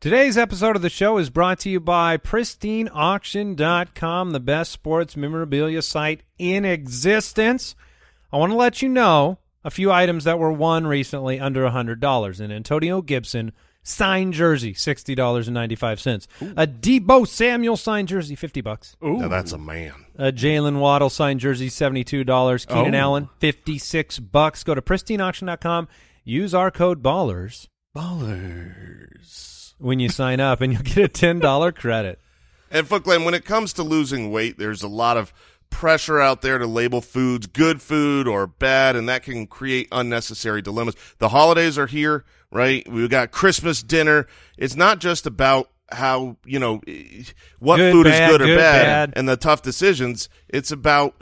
Today's episode of the show is brought to you by PristineAuction.com, the best sports memorabilia site in existence. I want to let you know a few items that were won recently under $100. An Antonio Gibson signed jersey, $60.95. A Deebo Samuel signed jersey, 50 bucks. Now that's a man. A Jaylen Waddle signed jersey, $72. Keenan Oh. Allen, 56 bucks. Go to PristineAuction.com. Use our code BALLERS Ballers. When you sign up, and you'll get a $10 credit. And Foot Clan, when it comes to losing weight, there's a lot of pressure out there to label foods good food or bad, and that can create unnecessary dilemmas. The holidays are here, right? We've got Christmas dinner. It's not just about how, you know, what Good, food bad, is good or bad, bad. and the tough decisions. It's about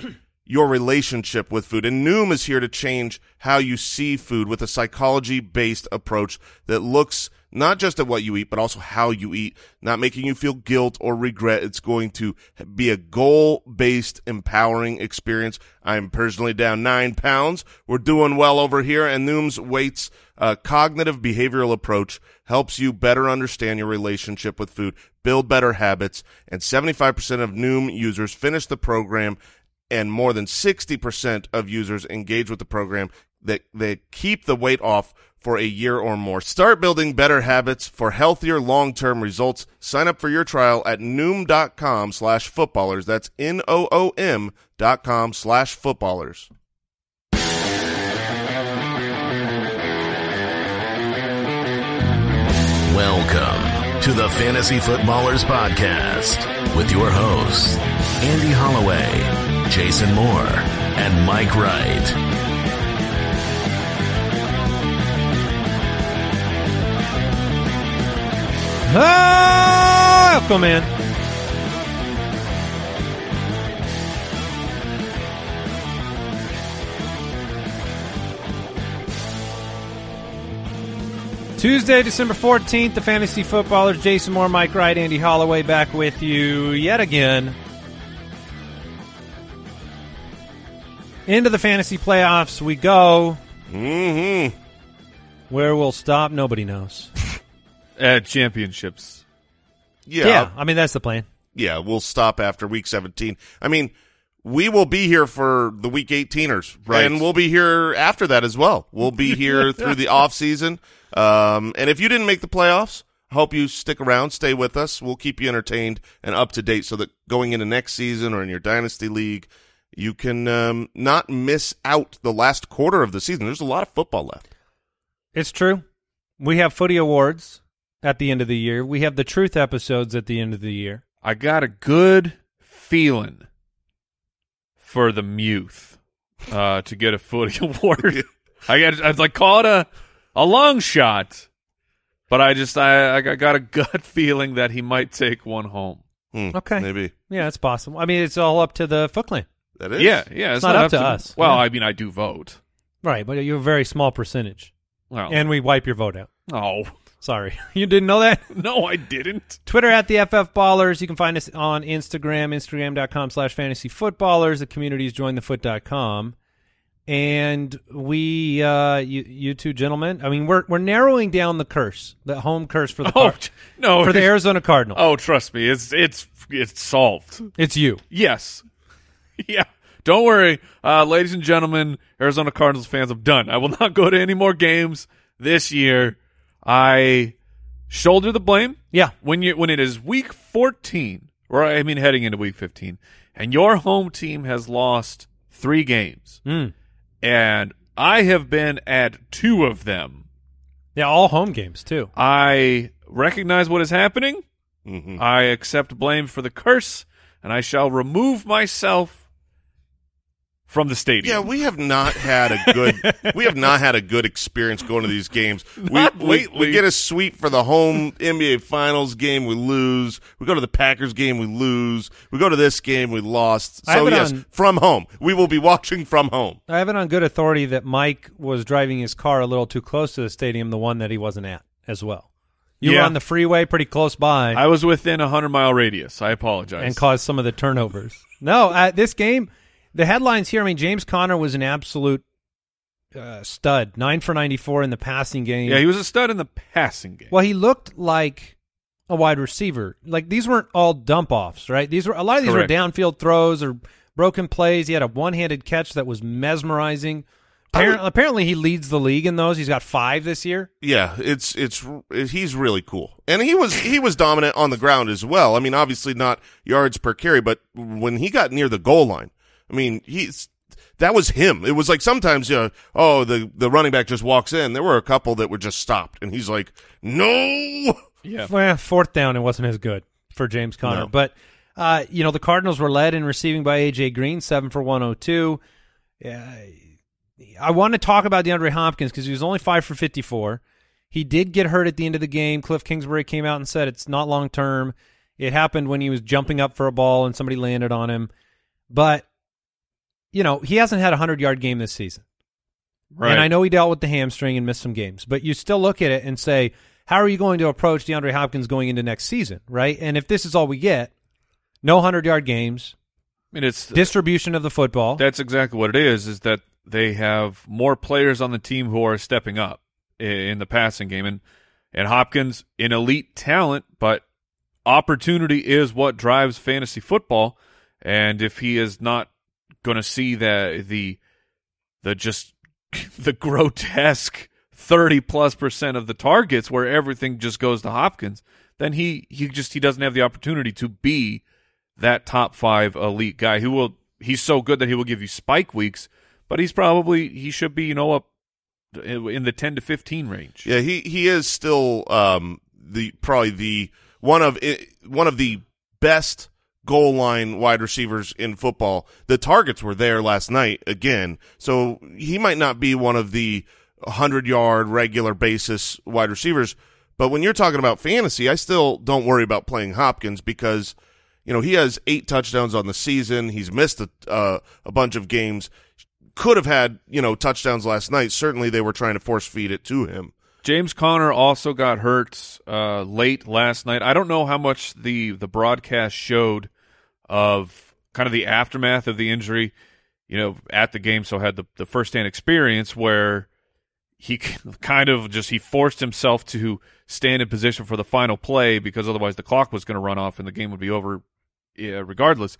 your relationship with food. And Noom is here to change how you see food with a psychology based approach that looks not just at what you eat, but also how you eat, not making you feel guilt or regret. It's going to be a goal based, empowering experience. I'm personally down nine pounds. We're doing well over here, and Noom's weights uh, cognitive behavioral approach helps you better understand your relationship with food, build better habits, and 75% of Noom users finish the program and more than 60% of users engage with the program that they keep the weight off for a year or more. Start building better habits for healthier long-term results. Sign up for your trial at noom.com slash footballers. That's N-O-O-M dot com slash footballers. Welcome to the Fantasy Footballers Podcast with your hosts, Andy Holloway, Jason Moore, and Mike Wright. Ah, Welcome in. Tuesday, December 14th, the Fantasy Footballers, Jason Moore, Mike Wright, Andy Holloway back with you yet again. Into the fantasy playoffs we go. Mm-hmm. Where we'll stop, nobody knows. At championships. Yeah. yeah I mean, that's the plan. yeah, we'll stop after week 17. I mean, we will be here for the week 18ers, Right. And we'll be here after that as well. We'll be here through the off season. Um, and if you didn't make the playoffs, hope you stick around, stay with us. We'll keep you entertained and up to date so that going into next season or in your dynasty league, you can um, not miss out the last quarter of the season. There's a lot of football left. It's true. We have footy awards at the end of the year. We have the truth episodes at the end of the year. I got a good feeling for the Muth uh, to get a footy award. I got, I'd like call it a a long shot, but I just I I got a gut feeling that he might take one home. Hmm, Okay. Maybe. Yeah, it's possible. I mean, it's all up to the Foot Clan. That is? Yeah, yeah, it's, not up to us. Well, Yeah. I mean, I do vote. Right, but you're a very small percentage. Well, And we wipe your vote out. oh Sorry. You didn't know that? no, I didn't. Twitter at the FF Ballers. You can find us on Instagram, Instagram.com slash fantasy footballers. The community is jointhefoot.com. And we, uh, you, you two gentlemen, I mean, we're, we're narrowing down the curse, the home curse for the, Oh Car- no, for the Arizona Cardinals. Oh, trust me, it's it's it's solved. It's you. Yes. Yeah. Don't worry, uh, ladies and gentlemen, Arizona Cardinals fans. I'm done. I will not go to any more games this year. I shoulder the blame. Yeah. When you when it is week 14, or I mean heading into week 15, and your home team has lost three games, Mm. and I have been at two of them. Yeah, all home games, too. I recognize what is happening. Mhm. I accept blame for the curse, and I shall remove myself from the stadium. Yeah, we have not had a good we have not had a good experience going to these games. We, we, we get a sweep for the home NBA Finals game, we lose. We go to the Packers game, we lose. We go to this game, we lost. So yes, on- from home, we will be watching from home. I have it on good authority that Mike was driving his car a little too close to the stadium, the one that he wasn't at as well. You were on the freeway pretty close by I was within a hundred mile radius. I apologize. and caused some of the turnovers. no, uh, this game, the headlines here, I mean, James Conner was an absolute uh, stud, nine for 94 in the passing game. yeah, he was a stud in the passing game. well, he looked like a wide receiver. Like these weren't all dump offs, right? These were a lot of these Correct. were downfield throws or broken plays. He had a one handed catch that was mesmerizing. I would- apparently, he leads the league in those. He's got five this year. Yeah, it's it's he's really cool, and he was he was dominant on the ground as well. I mean, obviously not yards per carry, but when he got near the goal line, I mean, he's that was him. It was like sometimes, you know, oh, the the running back just walks in. There were a couple that were just stopped, and he's like, no. Yeah. Well, fourth down, it wasn't as good for James Conner. No. But, uh, you know, the Cardinals were led in receiving by A.J. Green, 7 for 102. Yeah, I want to talk about DeAndre Hopkins because he was only 5 for 54. He did get hurt at the end of the game. Cliff Kingsbury came out and said it's not long term. It happened when he was jumping up for a ball and somebody landed on him. But, you know, he hasn't had a 100 yard game this season. Right. And I know he dealt with the hamstring and missed some games, but you still look at it and say, how are you going to approach DeAndre Hopkins going into next season, right? And if this is all we get, no 100 yard games, I mean, it's distribution of the football. That's exactly what it is. Is that they have more players on the team who are stepping up in the passing game, and and Hopkins, an elite talent, but opportunity is what drives fantasy football. And if he is not going to see the the the just the grotesque thirty plus percent of the targets where everything just goes to Hopkins, then he he just he doesn't have the opportunity to be that top five elite guy who will he's so good that he will give you spike weeks, but he's probably he should be you know up in the ten to fifteen range. Yeah, he he is still um the probably the one of i- one of the best goal line wide receivers in football. The targets were there last night again, so he might not be one of the hundred yard regular basis wide receivers. But when you're talking about fantasy, I still don't worry about playing Hopkins because you know he has eight touchdowns on the season. He's missed a uh, a bunch of games. Could have had you know touchdowns last night. Certainly, they were trying to force feed it to him. James Conner also got hurt uh, late last night. I don't know how much the the broadcast showed of kind of the aftermath of the injury. You know, at the game, so had the the first hand experience where he kind of just he forced himself to stand in position for the final play because otherwise the clock was going to run off and the game would be over yeah, regardless.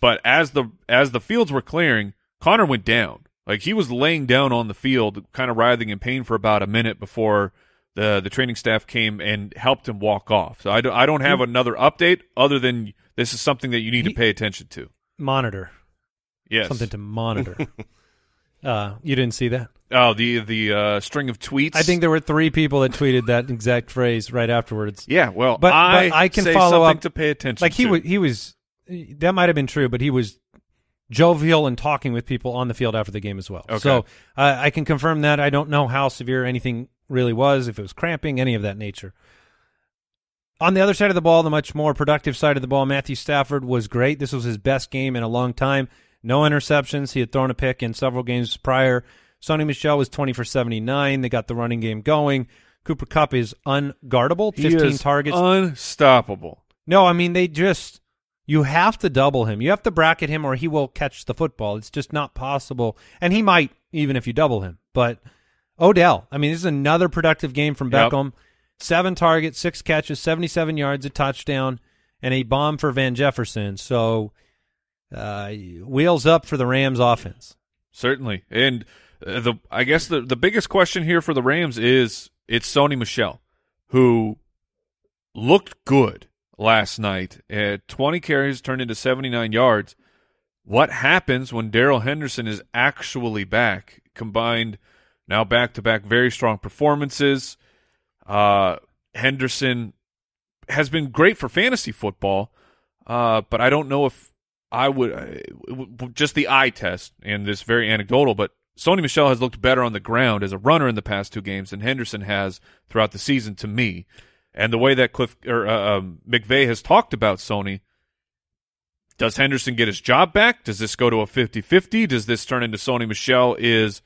But as the as the fields were clearing, Connor went down. Like he was laying down on the field, kind of writhing in pain for about a minute before the the training staff came and helped him walk off. So I don't I don't have another update other than this is something that you need He- to pay attention to. monitor. Yes. Something to monitor. uh, you didn't see that? Oh, the the uh, string of tweets. I think there were three people that tweeted that exact phrase right afterwards. Yeah, well, But- I, but I can follow something up- to pay attention. Like he to. was, he was, that might have been true, but he was jovial and talking with people on the field after the game as well. Okay. So uh, I can confirm that. I don't know how severe anything really was, if it was cramping, any of that nature. On the other side of the ball, the much more productive side of the ball, Matthew Stafford was great. This was his best game in a long time. No interceptions. He had thrown a pick in several games prior. Sony Michel was 20 for 79. They got the running game going. Cooper Kupp is unguardable, He 15 is targets. unstoppable. No, I mean they just you have to double him. You have to bracket him or he will catch the football. It's just not possible. And he might even if you double him. But Odell, I mean this is another productive game from Yep. Beckham. 7 targets, 6 catches, 77 yards, a touchdown and a bomb for Van Jefferson. So uh wheels up for the Rams offense. Certainly, and uh, the I guess the the biggest question here for the Rams is it's Sony Michel, who looked good last night. At 20 carries turned into 79 yards. What happens when Darrell Henderson is actually back? Combined now back to back very strong performances. Uh, Henderson has been great for fantasy football, uh, but I don't know if I would uh, just the eye test, and this very anecdotal, but Sony Michel has looked better on the ground as a runner in the past two games than Henderson has throughout the season to me. And the way that Cliff or uh, um, McVay has talked about Sony, does Henderson get his job back? Does this go to a 50-50? Does this turn into Sony Michel is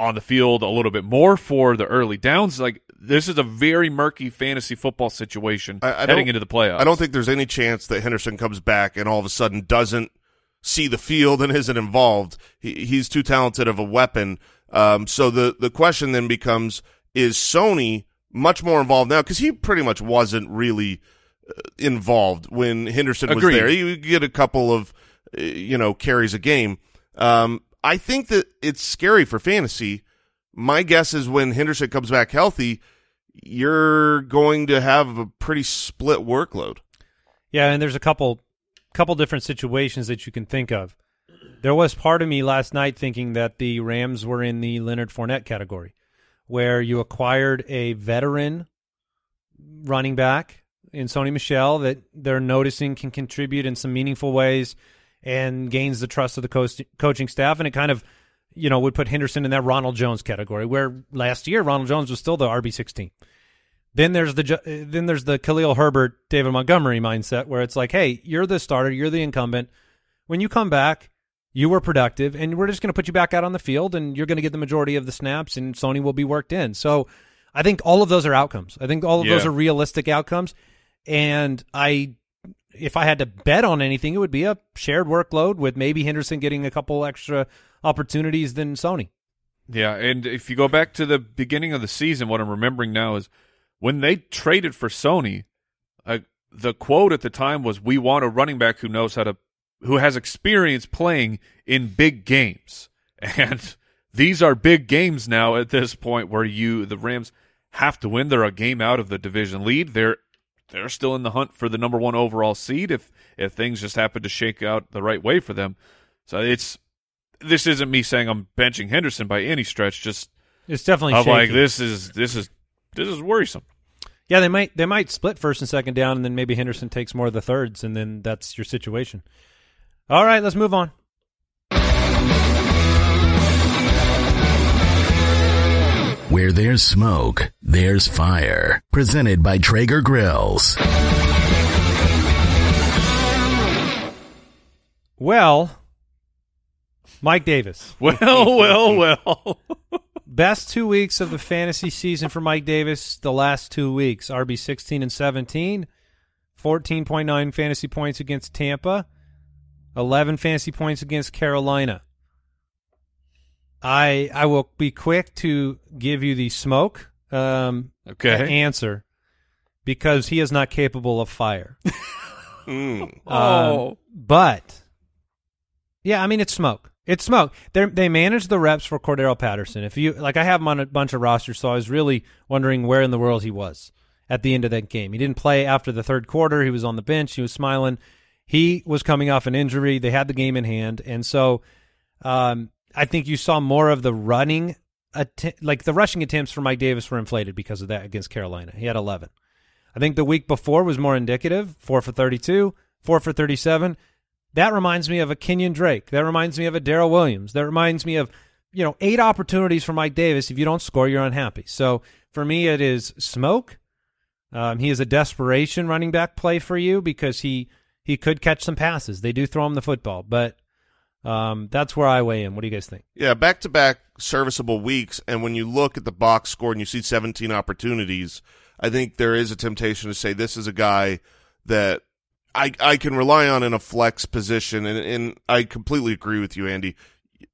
on the field a little bit more for the early downs? Like this is a very murky fantasy football situation I- I heading into the playoffs. I don't think there's any chance that Henderson comes back and all of a sudden doesn't see the field and isn't involved. He, he's too talented of a weapon. Um, so the the question then becomes: Is Sony much more involved now because he pretty much wasn't really uh, involved when Henderson was there. He would get a couple of, uh, you know, carries a game. Um, I think that it's scary for fantasy. My guess is when Henderson comes back healthy, you're going to have a pretty split workload. Yeah, and there's a couple couple different situations that you can think of. There was part of me last night thinking that the Rams were in the Leonard Fournette category, where you acquired a veteran running back in Sony Michel that they're noticing can contribute in some meaningful ways and gains the trust of the coach, coaching staff, and it kind of you know would put Henderson in that Ronald Jones category, where last year Ronald Jones was still the RB sixteen. Then there's the then there's the Khalil Herbert, David Montgomery mindset where it's like, hey, you're the starter, you're the incumbent. When you come back, you were productive, and we're just going to put you back out on the field, and you're going to get the majority of the snaps, and Sony will be worked in. So, I think all of those are outcomes. I think all of those are realistic outcomes, and I, if I had to bet on anything, it would be a shared workload with maybe Henderson getting a couple extra opportunities than Sony. Yeah, and if you go back to the beginning of the season, what I'm remembering now is when they traded for Sony, uh, the quote at the time was, "We want a running back who knows how to, who has experience playing in big games." And these are big games now at this point, where you the Rams have to win. They're a game out of the division lead. They're they're still in the hunt for the number one overall seed if if things just happen to shake out the right way for them. So it's this isn't me saying I'm benching Henderson by any stretch. Just It's definitely of like this is this is this is worrisome. Yeah, they might they might split first and second down, and then maybe Henderson takes more of the thirds, and then that's your situation. All right, let's move on. Where there's smoke, there's fire. Presented by Traeger Grills. Well, Mike Davis, Well, well, well. best two weeks of the fantasy season for Mike Davis. The last two weeks, RB sixteen and 17, 14.9 fantasy points against Tampa, eleven fantasy points against Carolina. I I will be quick to give you the smoke um, Okay. answer because he is not capable of fire. Mm. Oh. But yeah, I mean it's smoke. It's smoke. They they manage the reps for Cordarrelle Patterson. If you like, I have him on a bunch of rosters, so I was really wondering where in the world he was at the end of that game. He didn't play after the third quarter. He was on the bench. He was smiling. He was coming off an injury. They had the game in hand, and so um, I think you saw more of the running, att- like the rushing attempts for Mike Davis were inflated because of that against Carolina. He had 11. I think the week before was more indicative. Four for 32, four for 37. That reminds me of a Kenyon Drake. That reminds me of a Darrel Williams. That reminds me of, you know, eight opportunities for Mike Davis. If you don't score, you're unhappy. So for me, it is smoke. Um, he is a desperation running back play for you because he he could catch some passes. They do throw him the football, but um, that's where I weigh in. What do you guys think? Yeah, back to back serviceable weeks, and when you look at the box score and you see 17 opportunities, I think there is a temptation to say this is a guy that I I can rely on in a flex position, and, and I completely agree with you, Andy.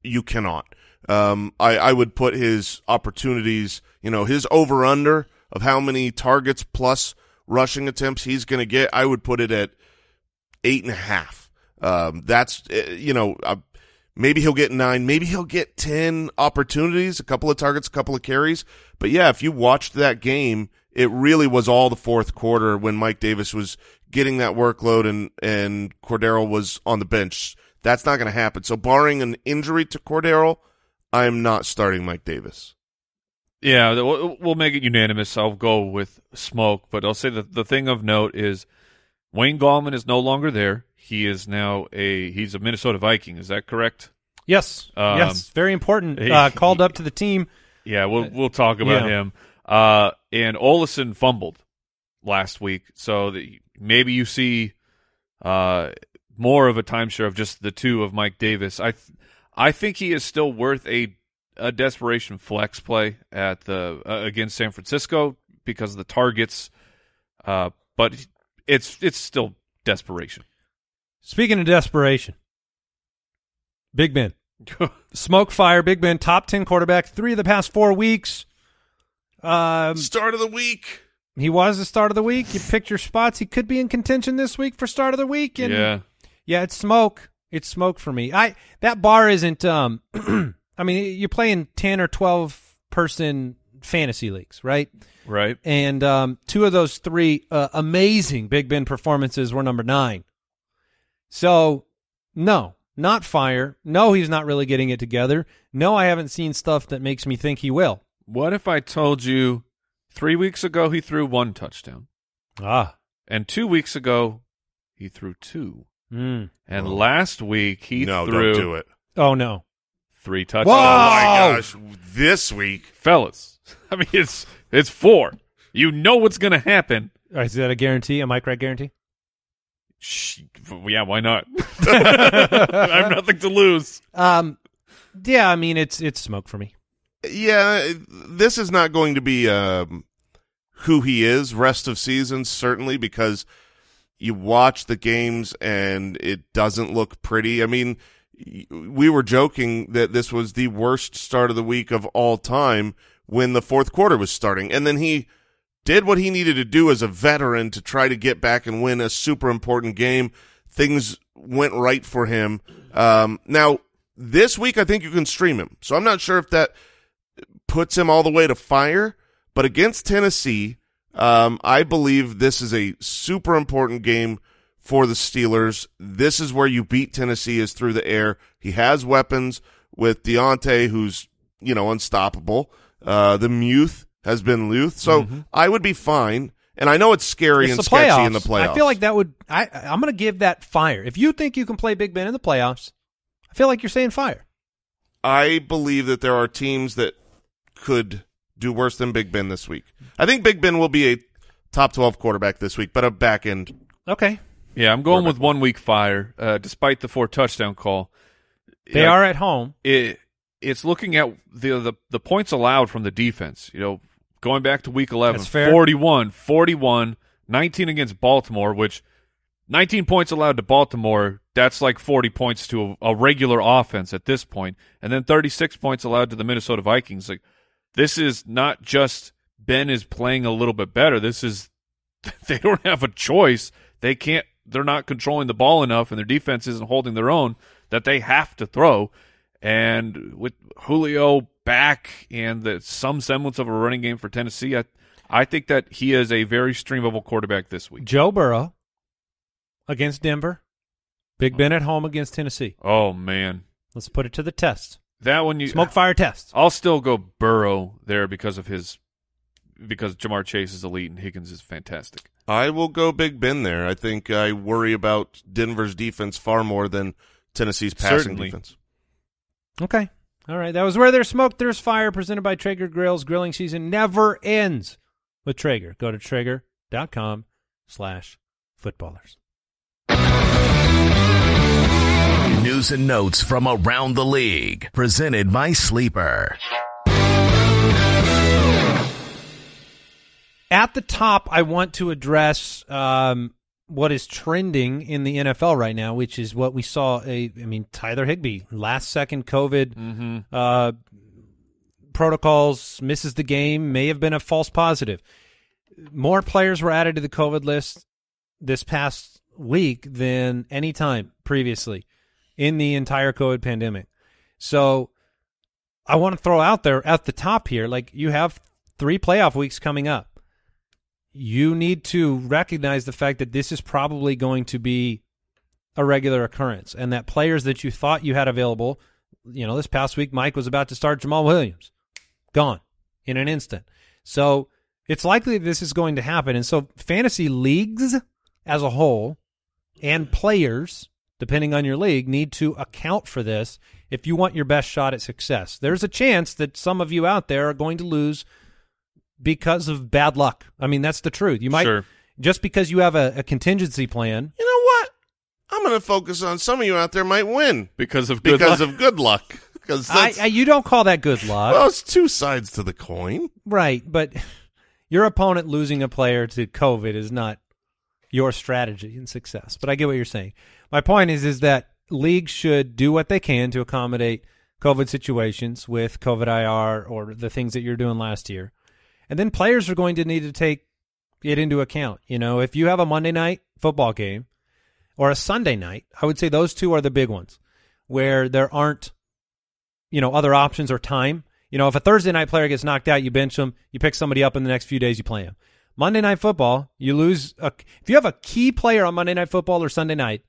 You cannot. Um, I I would put his opportunities, you know, his over under of how many targets plus rushing attempts he's going to get. I would put it at eight and a half. Um, that's uh, you know. Uh, Maybe he'll get nine. Maybe he'll get 10 opportunities, a couple of targets, a couple of carries. But yeah, if you watched that game, it really was all the fourth quarter when Mike Davis was getting that workload and, and Cordarrelle was on the bench. That's not going to happen. So barring an injury to Cordarrelle, I'm not starting Mike Davis. Yeah, we'll make it unanimous. I'll go with smoke, but I'll say that the thing of note is Wayne Gallman is no longer there. He is now a he's a Minnesota Viking. Is that correct? Yes, Um, yes, very important. he- Uh, called up to the team. Yeah, we'll we'll talk about yeah. him. Uh, and Ollison fumbled last week, so the, maybe you see uh, more of a timeshare of just the two of Mike Davis. I th- I think he is still worth a a desperation flex play at the uh, against San Francisco because of the targets, uh, but it's it's still desperation. Speaking of desperation, Big Ben. Smoke fire, Big Ben, top 10 quarterback, three of the past four weeks. Um, Start of the week. he was the start of the week. You picked your spots. He could be in contention this week for start of the week. And yeah. yeah, it's smoke. It's smoke for me. I that bar isn't. Um, I mean, you're playing ten or twelve person fantasy leagues, right? Right. And um, two of those three uh, amazing Big Ben performances were number nine. So, no, not fire. No, he's not really getting it together. No, I haven't seen stuff that makes me think he will. What if I told you three weeks ago he threw one touchdown, Ah. and two weeks ago he threw two, Mm. and Oh. last week he no, threw don't do it. Oh, no. Three touchdowns. Whoa! my gosh, this week. Fellas, I mean it's it's four. You know what's going to happen. All right, is that a guarantee? A Mike Red guarantee? Shh, yeah, why not? I have nothing to lose. Um, yeah, I mean, it's it's smoke for me. Yeah, this is not going to be um, who he is rest of season certainly because you watch the games and it doesn't look pretty. I mean, we were joking that this was the worst start of the week of all time when the fourth quarter was starting, and then he did what he needed to do as a veteran to try to get back and win a super important game. Things went right for him. Um, now, this week, I think you can stream him. So I'm not sure if that puts him all the way to fire, but against Tennessee, um, I believe this is a super important game for the Steelers. This is where you beat Tennessee is through the air. He has weapons with Diontae, who's, you know, unstoppable. Uh, the Muth has been Luth. So I would be fine. And I know it's scary It's and sketchy playoffs. in the playoffs. I feel like that would. I I'm going to give that fire. If you think you can play Big Ben in the playoffs, I feel like you're saying fire. I believe that there are teams that could do worse than Big Ben this week. I think Big Ben will be a top 12 quarterback this week, but a back end. Okay, Yeah, I'm going with one week fire, uh, despite the four touchdown call. they Yeah, are at home. It, it's looking at the, the the points allowed from the defense. You know, going back to week 11, That's fair. 41, 41, 19 against Baltimore, which 19 points allowed to Baltimore. That's like 40 points to a, a regular offense at this point, and then 36 points allowed to the Minnesota Vikings. Like this is not just Ben is playing a little bit better. This is they don't have a choice. They can't. They're not controlling the ball enough, and their defense isn't holding their own. That they have to throw. And with Julio back and the, some semblance of a running game for Tennessee, I, I think that he is a very streamable quarterback this week. Joe Burrow against Denver. Big Ben at home against Tennessee. Oh man, Let's put it to the test. that one you Smoke fire test. I'll still go Burrow there because of his because Ja'Marr Chase is elite and Higgins is fantastic. I will go Big Ben there. I think I worry about Denver's defense far more than Tennessee's passing Certainly. defense. Okay. All right. That was where there's smoke, there's fire. Presented by Traeger Grills. Grilling season never ends with Traeger. Go to Traeger.com slash footballers. News and notes from around the league. Presented by Sleeper. At the top, I want to address um, what is trending in the NFL right now, which is what we saw. A, I mean, Tyler Higbee, last second COVID Mm-hmm. uh, protocols, misses the game, may have been a false positive. More players were added to the COVID list this past week than any time previously in the entire COVID pandemic. So I want to throw out there at the top here like you have three playoff weeks coming up. You need to recognize the fact that this is probably going to be a regular occurrence and that players that you thought you had available, you know, this past week Mike was about to start Jamal Williams. Gone in an instant. So it's likely this is going to happen. And so fantasy leagues as a whole and players, depending on your league, need to account for this if you want your best shot at success. There's a chance that some of you out there are going to lose because of bad luck. I mean, that's the truth. You might Sure. just because you have a, a contingency plan. You know what? I'm going to focus on some of you out there might win Because of good because luck. of good luck. Because I, I, you don't call that good luck, well, it's two sides to the coin. right? But your opponent losing a player to COVID is not your strategy in success. But I get what you're saying. My point is, is that leagues should do what they can to accommodate COVID situations with COVID IR or the things that you're doing last year. And then players are going to need to take it into account. You know, if you have a Monday night football game or a Sunday night, I would say those two are the big ones where there aren't, you know, other options or time. You know, if a Thursday night player gets knocked out, you bench them, you pick somebody up in the next few days, you play him. Monday night football, you lose. A, if you have a key player on Monday night football or Sunday night,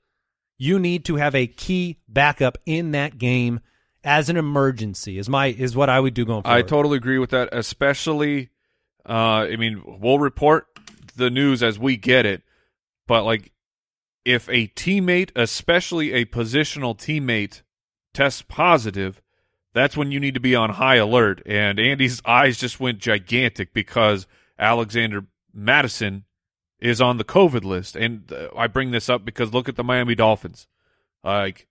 you need to have a key backup in that game as an emergency. Is my is what I would do going forward. I totally agree with that. Especially, uh, I mean, we'll report the news as we get it, but like, if a teammate, especially a positional teammate, tests positive, that's when you need to be on high alert. And Andy's eyes just went gigantic because Alexander Mattison is on the COVID list. And uh, I bring this up because look at the Miami Dolphins. Like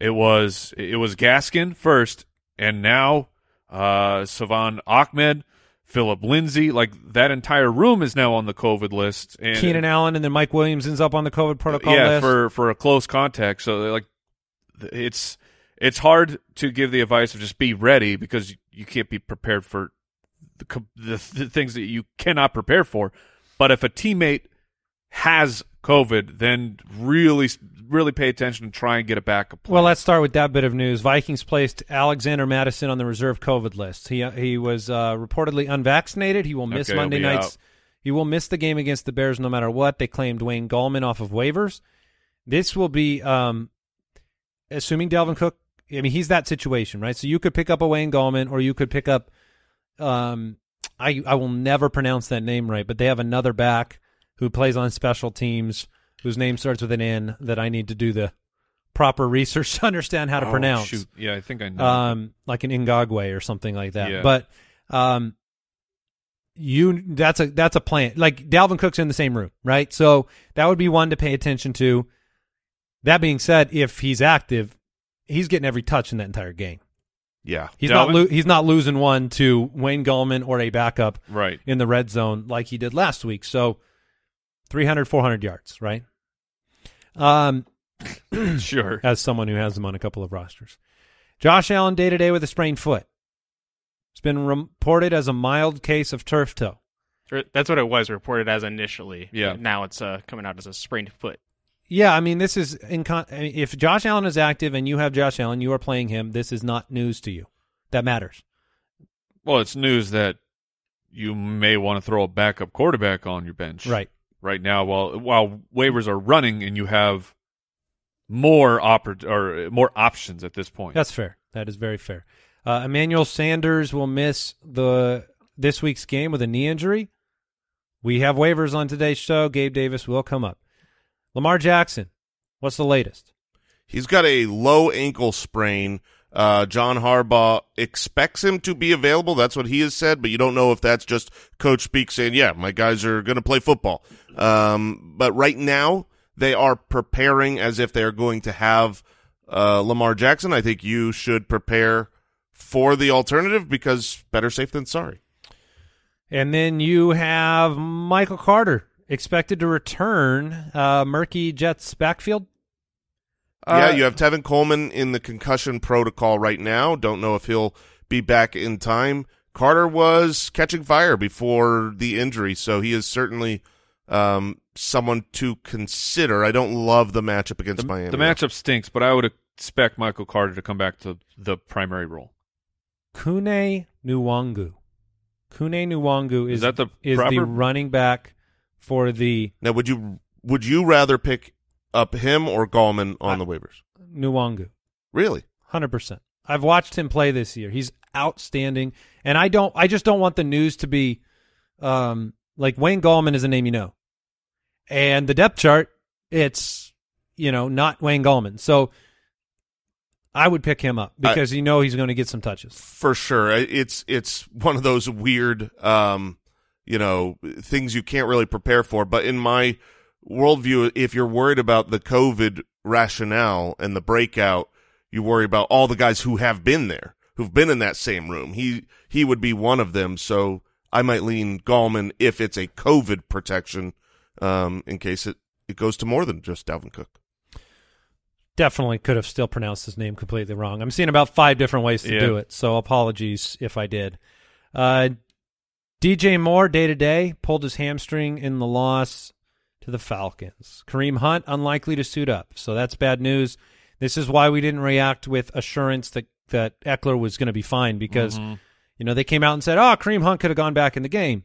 it was it was Gaskin first, and now uh Salvon Ahmed, Philip Lindsay, like that entire room is now on the COVID list. And Keenan Allen and then Mike Williams ends up on the COVID protocol yeah, list. for for a close contact. So like it's it's hard to give the advice of just be ready because you can't be prepared for the, the, the things that you cannot prepare for. But if a teammate has COVID, then really really pay attention and try and get a backup plan. Well, let's start with that bit of news. Vikings placed Alexander Mattison on the reserve COVID list. He he was uh, reportedly unvaccinated. He will miss Okay, Monday nights. out. He will miss the game against the Bears no matter what. They claimed Wayne Gallman off of waivers. This will be um, assuming Dalvin Cook. I mean, he's that situation, right? So you could pick up a Wayne Gallman, or you could pick up. Um, I I will never pronounce that name right, but they have another back who plays on special teams whose name starts with an N that I need to do the proper research to understand how to Oh, pronounce. Shoot. Yeah, I think I know. Um, like an Ingagwe or something like that. Yeah. But um, you that's a that's a plan. Like Dalvin Cook's in the same room, right? So that would be one to pay attention to. That being said, if he's active, he's getting every touch in that entire game. Yeah. He's not lo- he's not losing one to Wayne Gallman or a backup right. in the red zone like he did last week. So 300 400 yards, right? Um Sure. as someone who has him on a couple of rosters. Josh Allen day to day with a sprained foot. It's been reported as a mild case of turf toe. That's what it was reported as initially. Yeah. Now it's uh, coming out as a sprained foot. Yeah, I mean this is in con- if Josh Allen is active and you have Josh Allen, you are playing him. This is not news to you. That matters. Well, it's news that you may want to throw a backup quarterback on your bench. Right. Right now, while while waivers are running and you have more oppor- or more options at this point. That's fair. That is very fair. Uh, Emmanuel Sanders will miss the this week's game with a knee injury. We have waivers on today's show. Gabe Davis will come up. Lamar Jackson, what's the latest? He's got a low ankle sprain. Uh, John Harbaugh expects him to be available. That's what he has said, but you don't know if that's just coach speak saying, yeah, my guys are going to play football. Um, but right now they are preparing as if they're going to have, uh, Lamar Jackson. I think you should prepare for the alternative because better safe than sorry. And then you have Michael Carter expected to return. Uh, murky Jets backfield. Yeah, Uh, you have Tevin Coleman in the concussion protocol right now. Don't know if he'll be back in time. Carter was catching fire before the injury, so he is certainly um, someone to consider. I don't love the matchup against the, Miami. the matchup stinks, but I would expect Michael Carter to come back to the primary role. Kene Nwangwu. Kene Nwangwu is, Is that the is the proper- running back for the Now, would you would you rather pick up him or Gallman on the waivers? Nwangwu. Really? Hundred percent. I've watched him play this year. He's outstanding, and I don't. I just don't want the news to be um, like Wayne Gallman is a name you know, and the depth chart it's you know not Wayne Gallman. So I would pick him up because you know he's going to get some touches. For sure. It's it's one of those weird um you know things you can't really prepare for, but in my worldview if you're worried about the COVID rationale and the breakout, you worry about all the guys who have been there, who've been in that same room. He he would be one of them, so I might lean Gallman if it's a COVID protection um in case it it goes to more than just Dalvin Cook. Definitely could have still pronounced his name completely wrong. I'm seeing about five different ways to Yeah. do it, so apologies if I did. Uh, DJ Moore, day to day, pulled his hamstring in the loss to the Falcons. Kareem Hunt, unlikely to suit up. So that's bad news. This is why we didn't react with assurance that, that Ekeler was going to be fine because, you know, they came out and said, oh, Kareem Hunt could have gone back in the game.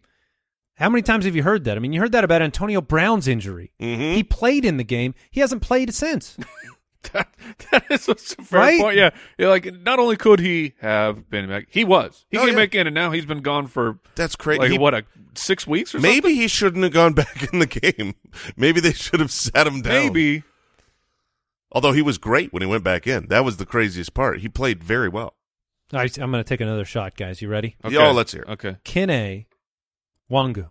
How many times have you heard that? I mean, you heard that about Antonio Brown's injury. Mhm. He played in the game. He hasn't played since. that, that is a fair Right? point. Yeah. yeah, like not only could he have been back, he was. He Oh, came yeah. back in, and now he's been gone for That's crazy. like He- what a six weeks or Maybe he shouldn't have gone back in the game. Maybe they should have sat him down. Maybe. Although he was great when he went back in. That was the craziest part. He played very well. I, I'm going to take another shot, guys. You ready? Okay. Oh, let's hear it. Okay. Kine Wangu.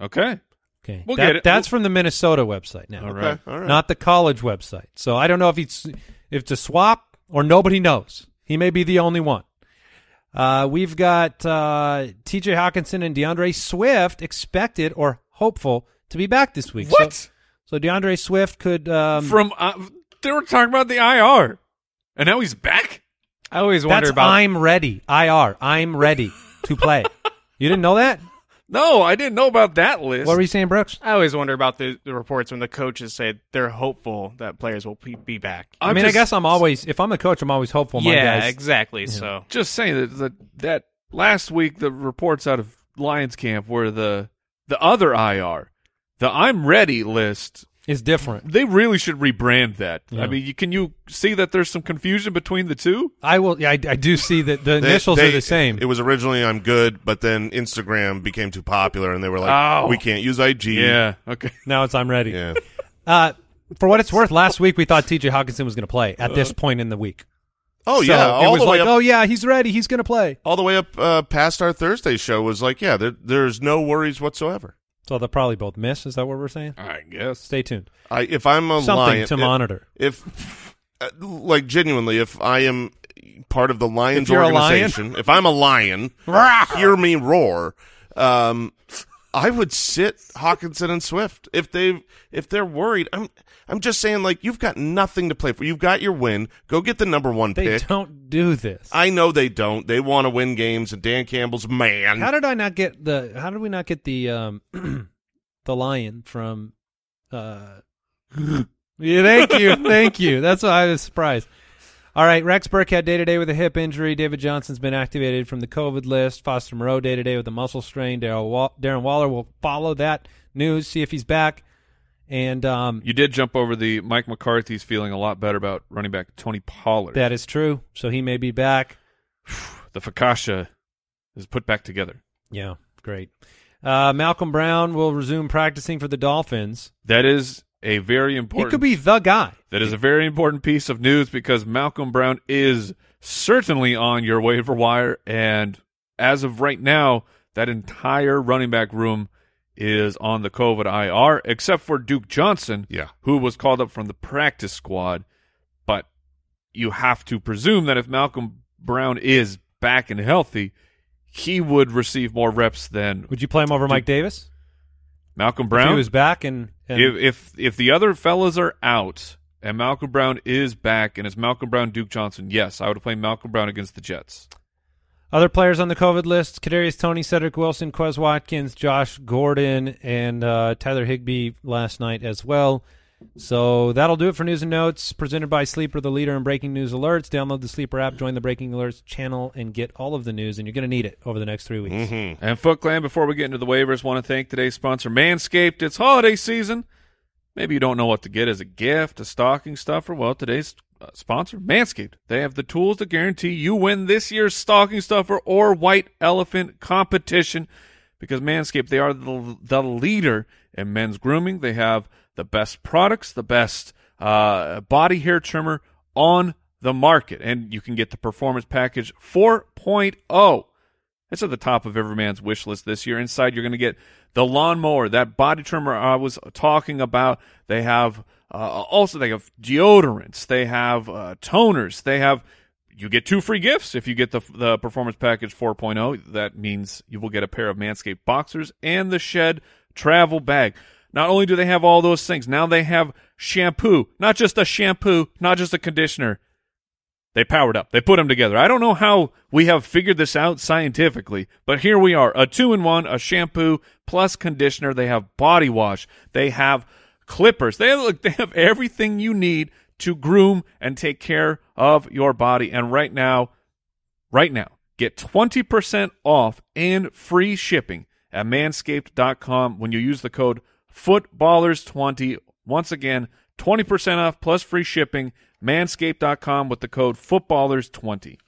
Okay. Okay, We'll That- get it. That's from the Minnesota website now, All right. Okay, all right. not the college website. So I don't know if he's if it's a swap or nobody knows. He may be the only one. Uh, we've got uh, T.J. Hockenson and DeAndre Swift expected or hopeful to be back this week. What? So, so DeAndre Swift could. Um, From uh, they were talking about the IR, and now he's back. I always wonder that's about I'm ready. IR. I'm ready to play. you didn't know that? No, I didn't know about that list. What were you saying, Brooks? I always wonder about the, the reports when the coaches say they're hopeful that players will be, be back. i I'm mean, I just- guess I'm always if I'm a coach, I'm always hopeful. My yeah, guys, exactly. So just saying that, that that last week the reports out of Lions camp were the the other IR, the I'm ready list. Is different. They really should rebrand that. Yeah. I mean, you, can you see that there's some confusion between the two? I will. Yeah, I, I do see that the They- initials they- are the same. It was originally I'm good, but then Instagram became too popular, and they were like, Oh. "We can't use IG." Yeah. Okay. now it's I'm ready. yeah. Uh, for what it's worth, last week we thought T.J. Hockenson was going to play at this point in the week. Oh so yeah, it all was the way like, up, oh yeah, he's ready. He's going to play. all the way up uh, past our Thursday show was like, yeah, there, there's no worries whatsoever. So they'll probably both miss. Is that what we're saying? I guess. Stay tuned. I if I'm a Something lion, to if- monitor. if uh, like genuinely if i am part of the lions If you're a lion? organization if i'm a lion hear me roar um i would sit hockenson and swift if they if they're worried i'm i'm just saying like you've got nothing to play for you've got your win go get the number one pick. They pick don't do this. i know they don't they want to win games and dan campbell's man how did I not get the? How did we not get the um the lion from? uh Yeah, thank you, thank you. That's why I was surprised. All right, Rex Burkhead day to day with a hip injury. David Johnson's been activated from the COVID list. Foster Moreau day to day with a muscle strain. Darren Waller will follow that news, see if he's back. And um, You did jump over the Mike McCarthy's feeling a lot better about running back Tony Pollard. that is true. So he may be back. the Fakasha is put back together. Yeah, great. Uh, Malcolm Brown will resume practicing for the Dolphins. That is a very important. He could be the guy. That is a very important piece of news because Malcolm Brown is certainly on your waiver wire, and as of right now, that entire running back room is on the COVID IR, except for Duke Johnson, Yeah. who was called up from the practice squad. But you have to presume that if Malcolm Brown is back and healthy, he would receive more reps than Would you play him over Mike Davis? Malcolm If Brown. he was back and, and if if if the other fellas are out and Malcolm Brown is back and it's Malcolm Brown Duke Johnson, yes, I would play Malcolm Brown against the Jets. Other players on the COVID list: Kadarius Toney, Cedric Wilson, Quez Watkins, Josh Gordon, and uh, Tyler Higbee last night as well. So that'll do it for news and notes presented by Sleeper, the leader in breaking news alerts. Download the Sleeper app, join the Breaking Alerts channel, and get all of the news. And you're going to need it over the next three weeks. Mm-hmm. And Foot Clan, before we get into the waivers, want to thank today's sponsor, Manscaped. It's holiday season. Maybe you don't know what to get as a gift, a stocking stuffer. Well, today's uh, sponsor, Manscaped. They have the tools to guarantee you win this year's stocking stuffer or white elephant competition because Manscaped, they are the, the leader in men's grooming. They have the best products, the best uh, body hair trimmer on the market. And you can get the Performance Package 4.0. It's at the top of every man's wish list this year. Inside, you're going to get the lawnmower, that body trimmer I was talking about. They have uh, also they have deodorants, they have uh, toners, they have. You get two free gifts if you get the the performance package 4.0. That means you will get a pair of Manscaped boxers and the Shed travel bag. Not only do they have all those things, now they have shampoo, not just a shampoo, not just a conditioner, They powered up. They put them together. I don't know how we have figured this out scientifically, but here we are. A two in one, a shampoo plus conditioner. They have body wash. They have clippers. They have, look, they have everything you need to groom and take care of your body. And right now, right now, get 20% off and free shipping at manscaped.com when you use the code footballers20. Once again, 20% off plus free shipping, manscaped.com with the code footballers20.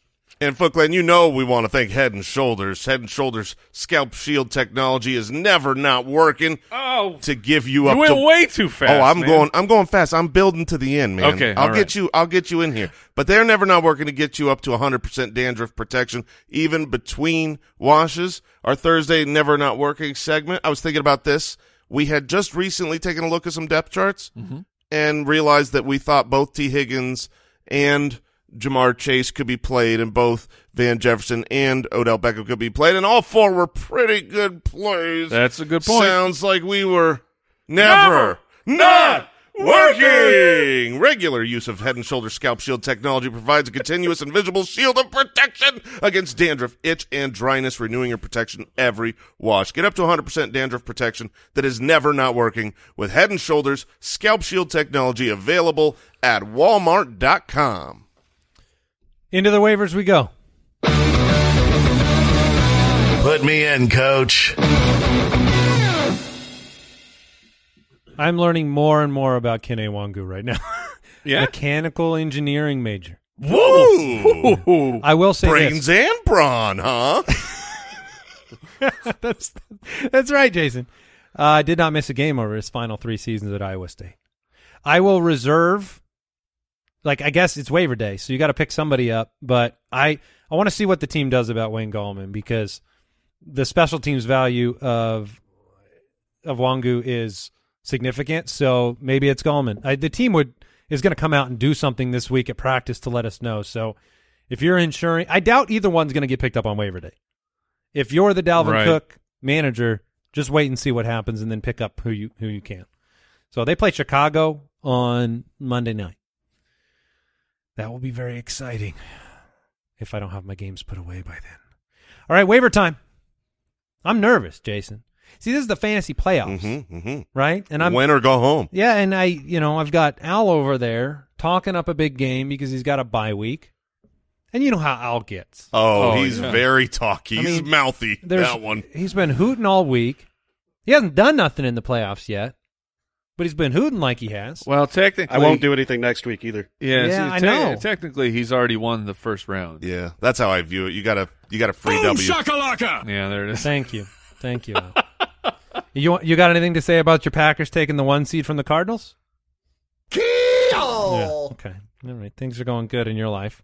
And Foot you know we want to thank Head and Shoulders. Head and Shoulders scalp shield technology is never not working Oh, to give you up. you went to way too fast. Oh, I'm man. going. I'm going fast. I'm building to the end, man. Okay, I'll get you. I'll get you in here. But they're never not working to get you up to 100% dandruff protection, even between washes. Our Thursday never not working segment. I was thinking about this. We had just recently taken a look at some depth charts Mm-hmm. and realized that we thought both Tee Higgins and Ja'Marr Chase could be played, and both Van Jefferson and Odell Beckham could be played, and all four were pretty good plays. That's a good point. Sounds like we were never, not working. Regular use of Head and Shoulders Scalp Shield technology provides a continuous and visible shield of protection against dandruff, itch, and dryness, renewing your protection every wash. Get up to 100% dandruff protection that is never not working with Head and Shoulders Scalp Shield technology available at walmart.com. Into the waivers we go. Put me in, coach. I'm learning more and more about Kene Nwangwu right now. Yeah. Mechanical engineering major. Woo! Ooh. I will say Brains and brawn, huh? that's that's right, Jason. Uh, I did not miss a game over his final three seasons at Iowa State. I will reserve. Like I guess it's waiver day, so you got to pick somebody up. But I I want to see what the team does about Wayne Gallman because the special teams value of of Nwangwu is significant. So maybe it's Gallman. I, the team would is going to come out and do something this week at practice to let us know. So if you're insuring, I doubt either one's going to get picked up on waiver day. If you're the Dalvin Right. Cook manager, just wait and see what happens and then pick up who you who you can. So they play Chicago on Monday night. That will be very exciting if I don't have my games put away by then. All right, waiver time. I'm nervous, Jason. See, this is the fantasy playoffs, mm-hmm, mm-hmm. right? And I'm Win or go home. yeah, and I, you know, I've got Al over there talking up a big game because he's got a bye week, and you know how Al gets. Oh, Oh, he's yeah. very talky. I He's mean, mouthy. There's That one. He's been hooting all week. He hasn't done nothing in the playoffs yet, but he's been hooting like he has. Well, technically, I won't do anything next week either. Yeah, Yeah, see, I know. Technically, he's already won the first round. Yeah, that's how I view it. You got a you got a free W. Yeah, there it is. Thank you, thank you. Al. you you got anything to say about your Packers taking the one seed from the Cardinals? Yeah. Okay. All right. Things are going good in your life,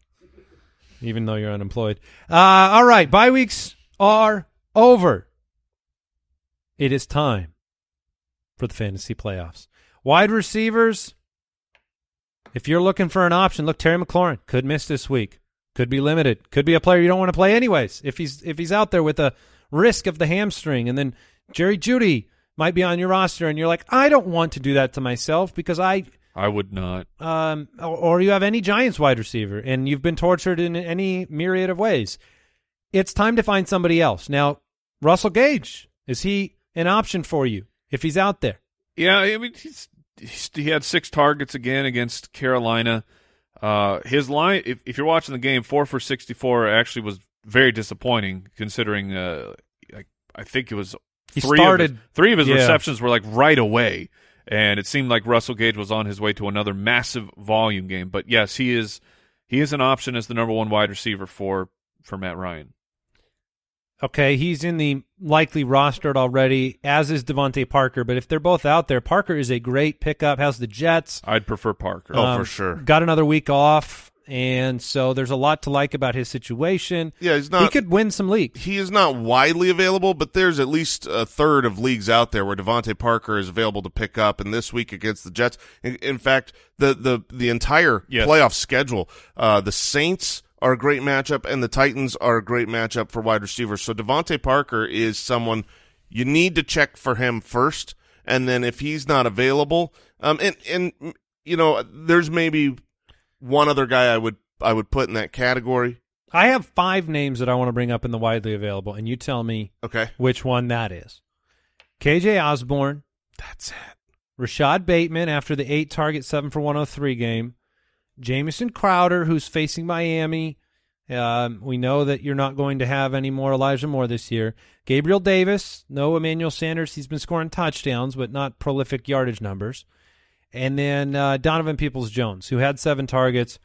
even though you're unemployed. Uh, all right. Bye weeks are over. It is time for the fantasy playoffs. Wide receivers. If you're looking for an option, look Terry McLaurin could miss this week. Could be limited. Could be a player you don't want to play anyways. If he's if he's out there with a risk of the hamstring, and then Jerry Jeudy might be on your roster, and you're like, I don't want to do that to myself because I I would not. um, or, or you have any Giants wide receiver and you've been tortured in any myriad of ways. It's time to find somebody else. Now, Russell Gage, is he an option for you if he's out there? Yeah, I mean, he's, he's he had six targets again against Carolina. Uh, his line, if, if you're watching the game, four for 64 actually was very disappointing considering. Uh, I, I think it was He three started- of his, three of his yeah. receptions were like right away, and it seemed like Russell Gage was on his way to another massive volume game. But yes, he is he is an option as the number one wide receiver for for Matt Ryan. Okay, he's in the likely rostered already, as is DeVante Parker. But if they're both out there, Parker is a great pickup. How's the Jets. I'd prefer Parker. Oh, Um, for sure. Got another week off, and so there's a lot to like about his situation. Yeah, he's not. he could win some leagues. he is not widely available, but there's at least a third of leagues out there where DeVante Parker is available to pick up. And this week against the Jets, in, in fact, the the the entire Yes. playoff schedule, uh, the Saints are a great matchup, and the Titans are a great matchup for wide receivers. So DeVante Parker is someone you need to check for him first, and then if he's not available, um, and and you know, there's maybe one other guy I would I would put in that category. I have five names that I want to bring up in the widely available, and you tell me Okay, which one that is. KJ Osborne, that's it. Rashod Bateman after the eight target, seven for 103 game. Jamison Crowder, who's facing Miami. Um, we know that you're not going to have any more Elijah Moore this year. Gabriel Davis, no Emmanuel Sanders. He's been scoring touchdowns, but not prolific yardage numbers. And then uh, Donovan Peoples Jones, who had seven targets,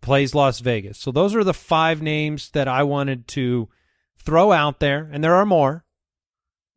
plays Las Vegas. So those are the five names that I wanted to throw out there, and there are more.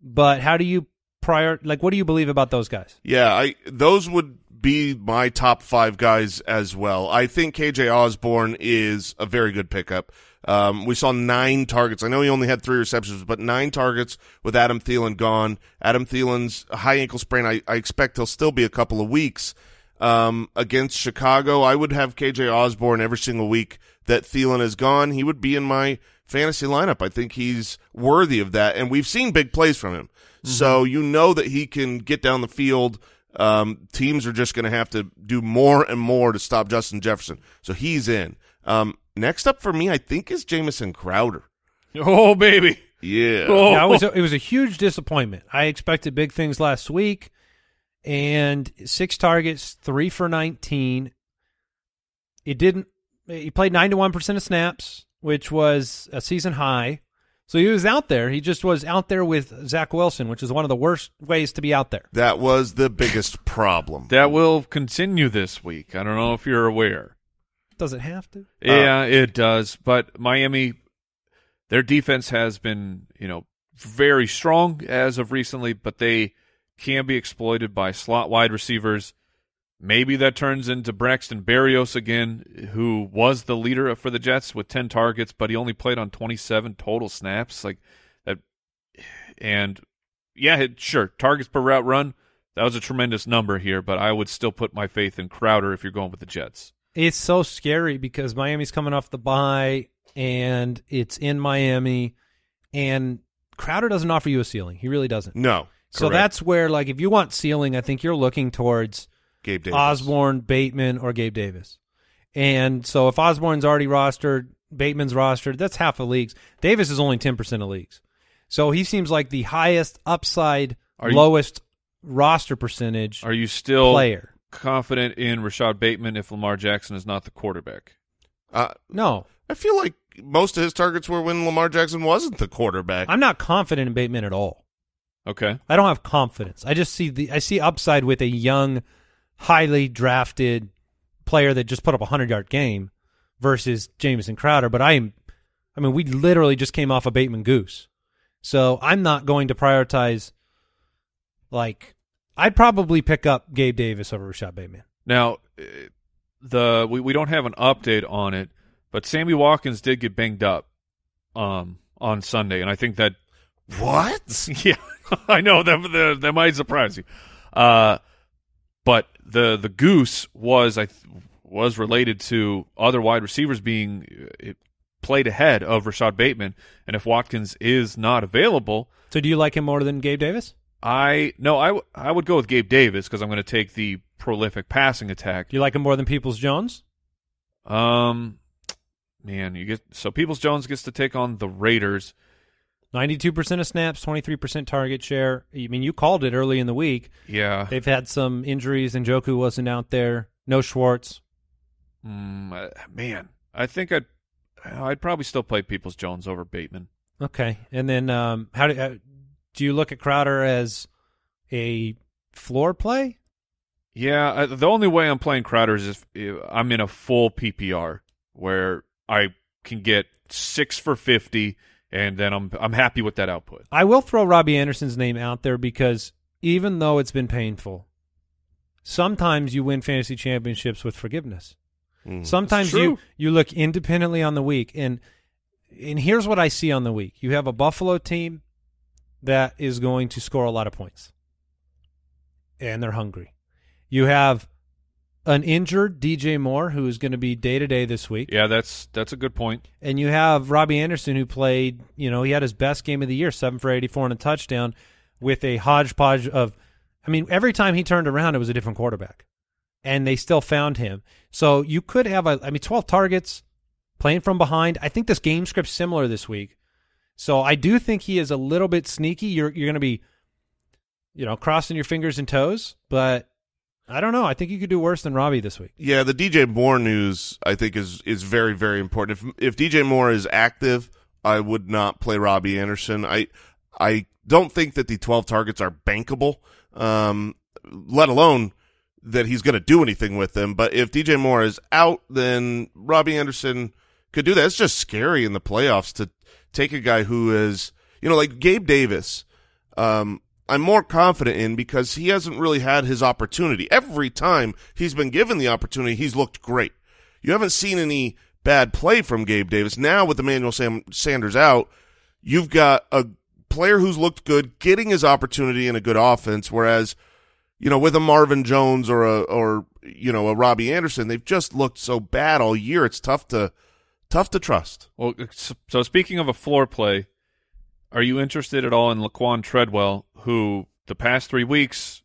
But how do you prior like what do you believe about those guys? Yeah, I those would be my top five guys as well. I think KJ Osborne is a very good pickup. Um, we saw nine targets. I know he only had three receptions, but nine targets with Adam Thielen gone. Adam Thielen's high ankle sprain. I, I expect he'll still be a couple of weeks. Um, against Chicago, I would have KJ Osborne every single week that Thielen is gone. He would be in my fantasy lineup. I think he's worthy of that. And we've seen big plays from him. So you know that he can get down the field. Um, teams are just going to have to do more and more to stop Justin Jefferson. So he's in. Um, next up for me, I think is Jamison Crowder. Oh baby. Yeah. Oh. Yeah, it was a, it was a huge disappointment. I expected big things last week, and six targets, three for nineteen. It didn't. He played ninety one percent of snaps, which was a season high. So he was out there. He just was out there with Zach Wilson, which is one of the worst ways to be out there. That was the biggest problem. That will continue this week. I don't know if you're aware. Does it have to? Yeah, it does. But Miami, their defense has been, you know, very strong as of recently, but they can be exploited by slot wide receivers. Maybe that turns into Braxton Berrios again, who was the leader for the Jets with 10 targets, but he only played on 27 total snaps. Like that. And yeah, it, sure, targets per route run. That was a tremendous number here, but I would still put my faith in Crowder if you're going with the Jets. It's so scary because Miami's coming off the bye and it's in Miami, and Crowder doesn't offer you a ceiling. He really doesn't. No. So correct. that's where, like, if you want ceiling, I think you're looking towards Gabe Davis. Osborne, Bateman, or Gabe Davis. And so if Osborne's already rostered, Bateman's rostered, that's half of leagues. Davis is only 10% of leagues. So he seems like the highest upside, Are you- lowest roster percentage Are you still player. confident in Rashod Bateman if Lamar Jackson is not the quarterback? Uh, No, I feel like most of his targets were when Lamar Jackson wasn't the quarterback. I'm not confident in Bateman at all. Okay. I don't have confidence. I just see the I see upside with a young, highly drafted player that just put up a hundred yard game versus Jamison Crowder. But I am, I mean, we literally just came off a Bateman Goose, so I'm not going to prioritize. Like, I'd probably pick up Gabe Davis over Rashod Bateman. Now, uh, the we, we don't have an update on it, but Sammy Watkins did get banged up um on Sunday, and I think that what? yeah, I know that that, that might surprise you. Uh, but the the goose was I was related to other wide receivers being uh, it played ahead of Rashod Bateman, and if Watkins is not available, So, do you like him more than Gabe Davis? I no, I, w- I would go with Gabe Davis because I'm going to take the prolific passing attack. Do you like him more than Peoples Jones? Um, man, you get so Peoples Jones gets to take on the Raiders. Ninety-two percent of snaps, twenty-three percent target share. I mean, you called it early in the week. Yeah, They've had some injuries, and Njoku wasn't out there. No Schwartz. mm, uh, man, I think I'd I'd probably still play Peoples Jones over Bateman. Okay, and then um, how do uh, do you look at Crowder as a floor play? Yeah, I, the only way I'm playing Crowder is if, if I'm in a full PPR where I can get six for fifty, and then I'm I'm happy with that output. I will throw Robbie Anderson's name out there because even though it's been painful, sometimes you win fantasy championships with forgiveness. Mm. Sometimes you you look independently on the week, and and here's what I see on the week: you have a Buffalo team that is going to score a lot of points, and they're hungry. You have an injured DJ Moore who is going to be day to day this week, Yeah, that's that's a good point. and you have Robbie Anderson who played. You know, he had his best game of the year, seven for eighty-four and a touchdown, with a hodgepodge of. I mean, every time he turned around, it was a different quarterback, and they still found him. So you could have a. I mean, twelve targets, playing from behind. I think this game script's similar this week. So I do think he is a little bit sneaky. You're you're going to be, you know, crossing your fingers and toes, but I don't know. I think you could do worse than Robbie this week. Yeah, the DJ Moore news I think is is very very important. If if DJ Moore is active, I would not play Robbie Anderson. I I don't think that the 12 targets are bankable, um, let alone that he's going to do anything with them. But if DJ Moore is out, then Robbie Anderson could do that. It's just scary in the playoffs to take a guy who is, you know, like Gabe Davis. Um, I'm more confident in because he hasn't really had his opportunity. Every time he's been given the opportunity, he's looked great. You haven't seen any bad play from Gabe Davis. Now with Emmanuel Sam- Sanders out, you've got a player who's looked good, getting his opportunity in a good offense, whereas – you know, with a Marvin Jones or a or you know a Robbie Anderson, they've just looked so bad all year. It's tough to tough to trust. Well, so speaking of a floor play, are you interested at all in Laquan Treadwell, who the past three weeks,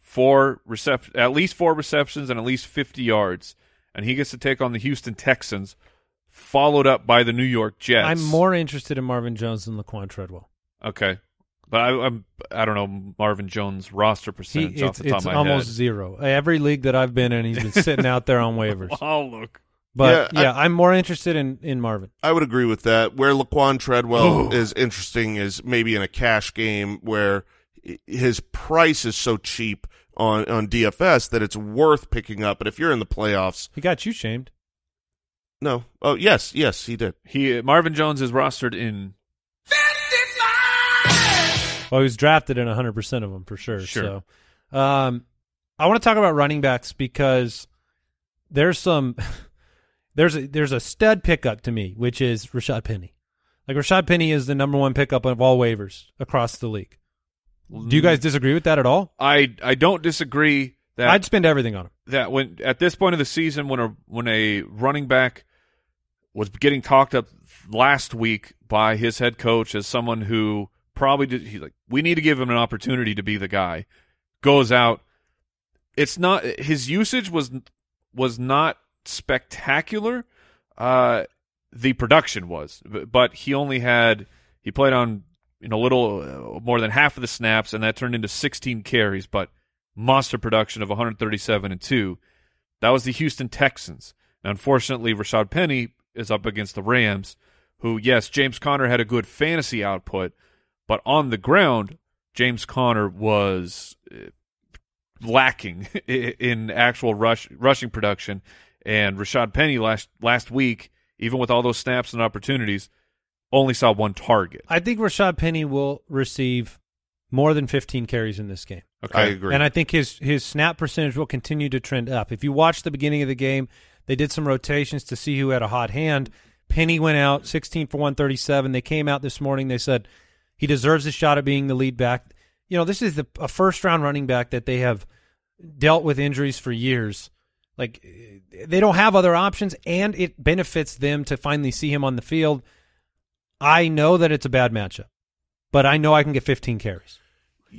four recep- at least four receptions and at least fifty yards, and he gets to take on the Houston Texans, followed up by the New York Jets. I'm more interested in Marvin Jones than Laquan Treadwell. Okay, but I, I'm I don't know Marvin Jones roster percentage He, off it's the top of my almost zero. Every league that I've been in, he's been sitting out there on waivers. Oh look, But Yeah, yeah, I- I, am more interested in in Marvin. I would agree with that. Where Laquan Treadwell Oh. is interesting is maybe in a cash game where his price is so cheap on on DFS that it's worth picking up. But if you're in the playoffs, He got you shamed. no. Oh yes, yes, he did. he Marvin Jones is rostered in Well, he was drafted in 100 percent of them for sure. Sure. So, um, I want to talk about running backs because there's some there's a there's a stud pickup to me, which is Rashaad Penny. Like Rashaad Penny is the number one pickup of all waivers across the league. Do you guys disagree with that at all? I I don't disagree that I'd spend everything on him. that when at this point of the season when a when a running back was getting talked up last week by his head coach as someone who probably did he's like we need to give him an opportunity to be the guy goes out it's not his usage was was not spectacular. Uh the production was but, he only had he played on you know a little uh, more than half of the snaps and that turned into 16 carries but monster production of 137 and 2 that was the Houston Texans. Unfortunately Rashaad Penny is up against the Rams who yes James Conner had a good fantasy output but on the ground James Conner was uh, lacking in actual rush rushing production and Rashaad Penny last last week even with all those snaps and opportunities only saw one target I think Rashaad Penny will receive more than 15 carries in this game. okay I agree. And I think his his snap percentage will continue to trend up. If you watch the beginning of the game, they did some rotations to see who had a hot hand. Penny went out 16 for 137. They came out this morning. They said he deserves a shot at being the lead back. You know, this is the, a first round running back that they have dealt with injuries for years. Like they don't have other options, and it benefits them to finally see him on the field. I know that it's a bad matchup, but I know I can get 15 carries.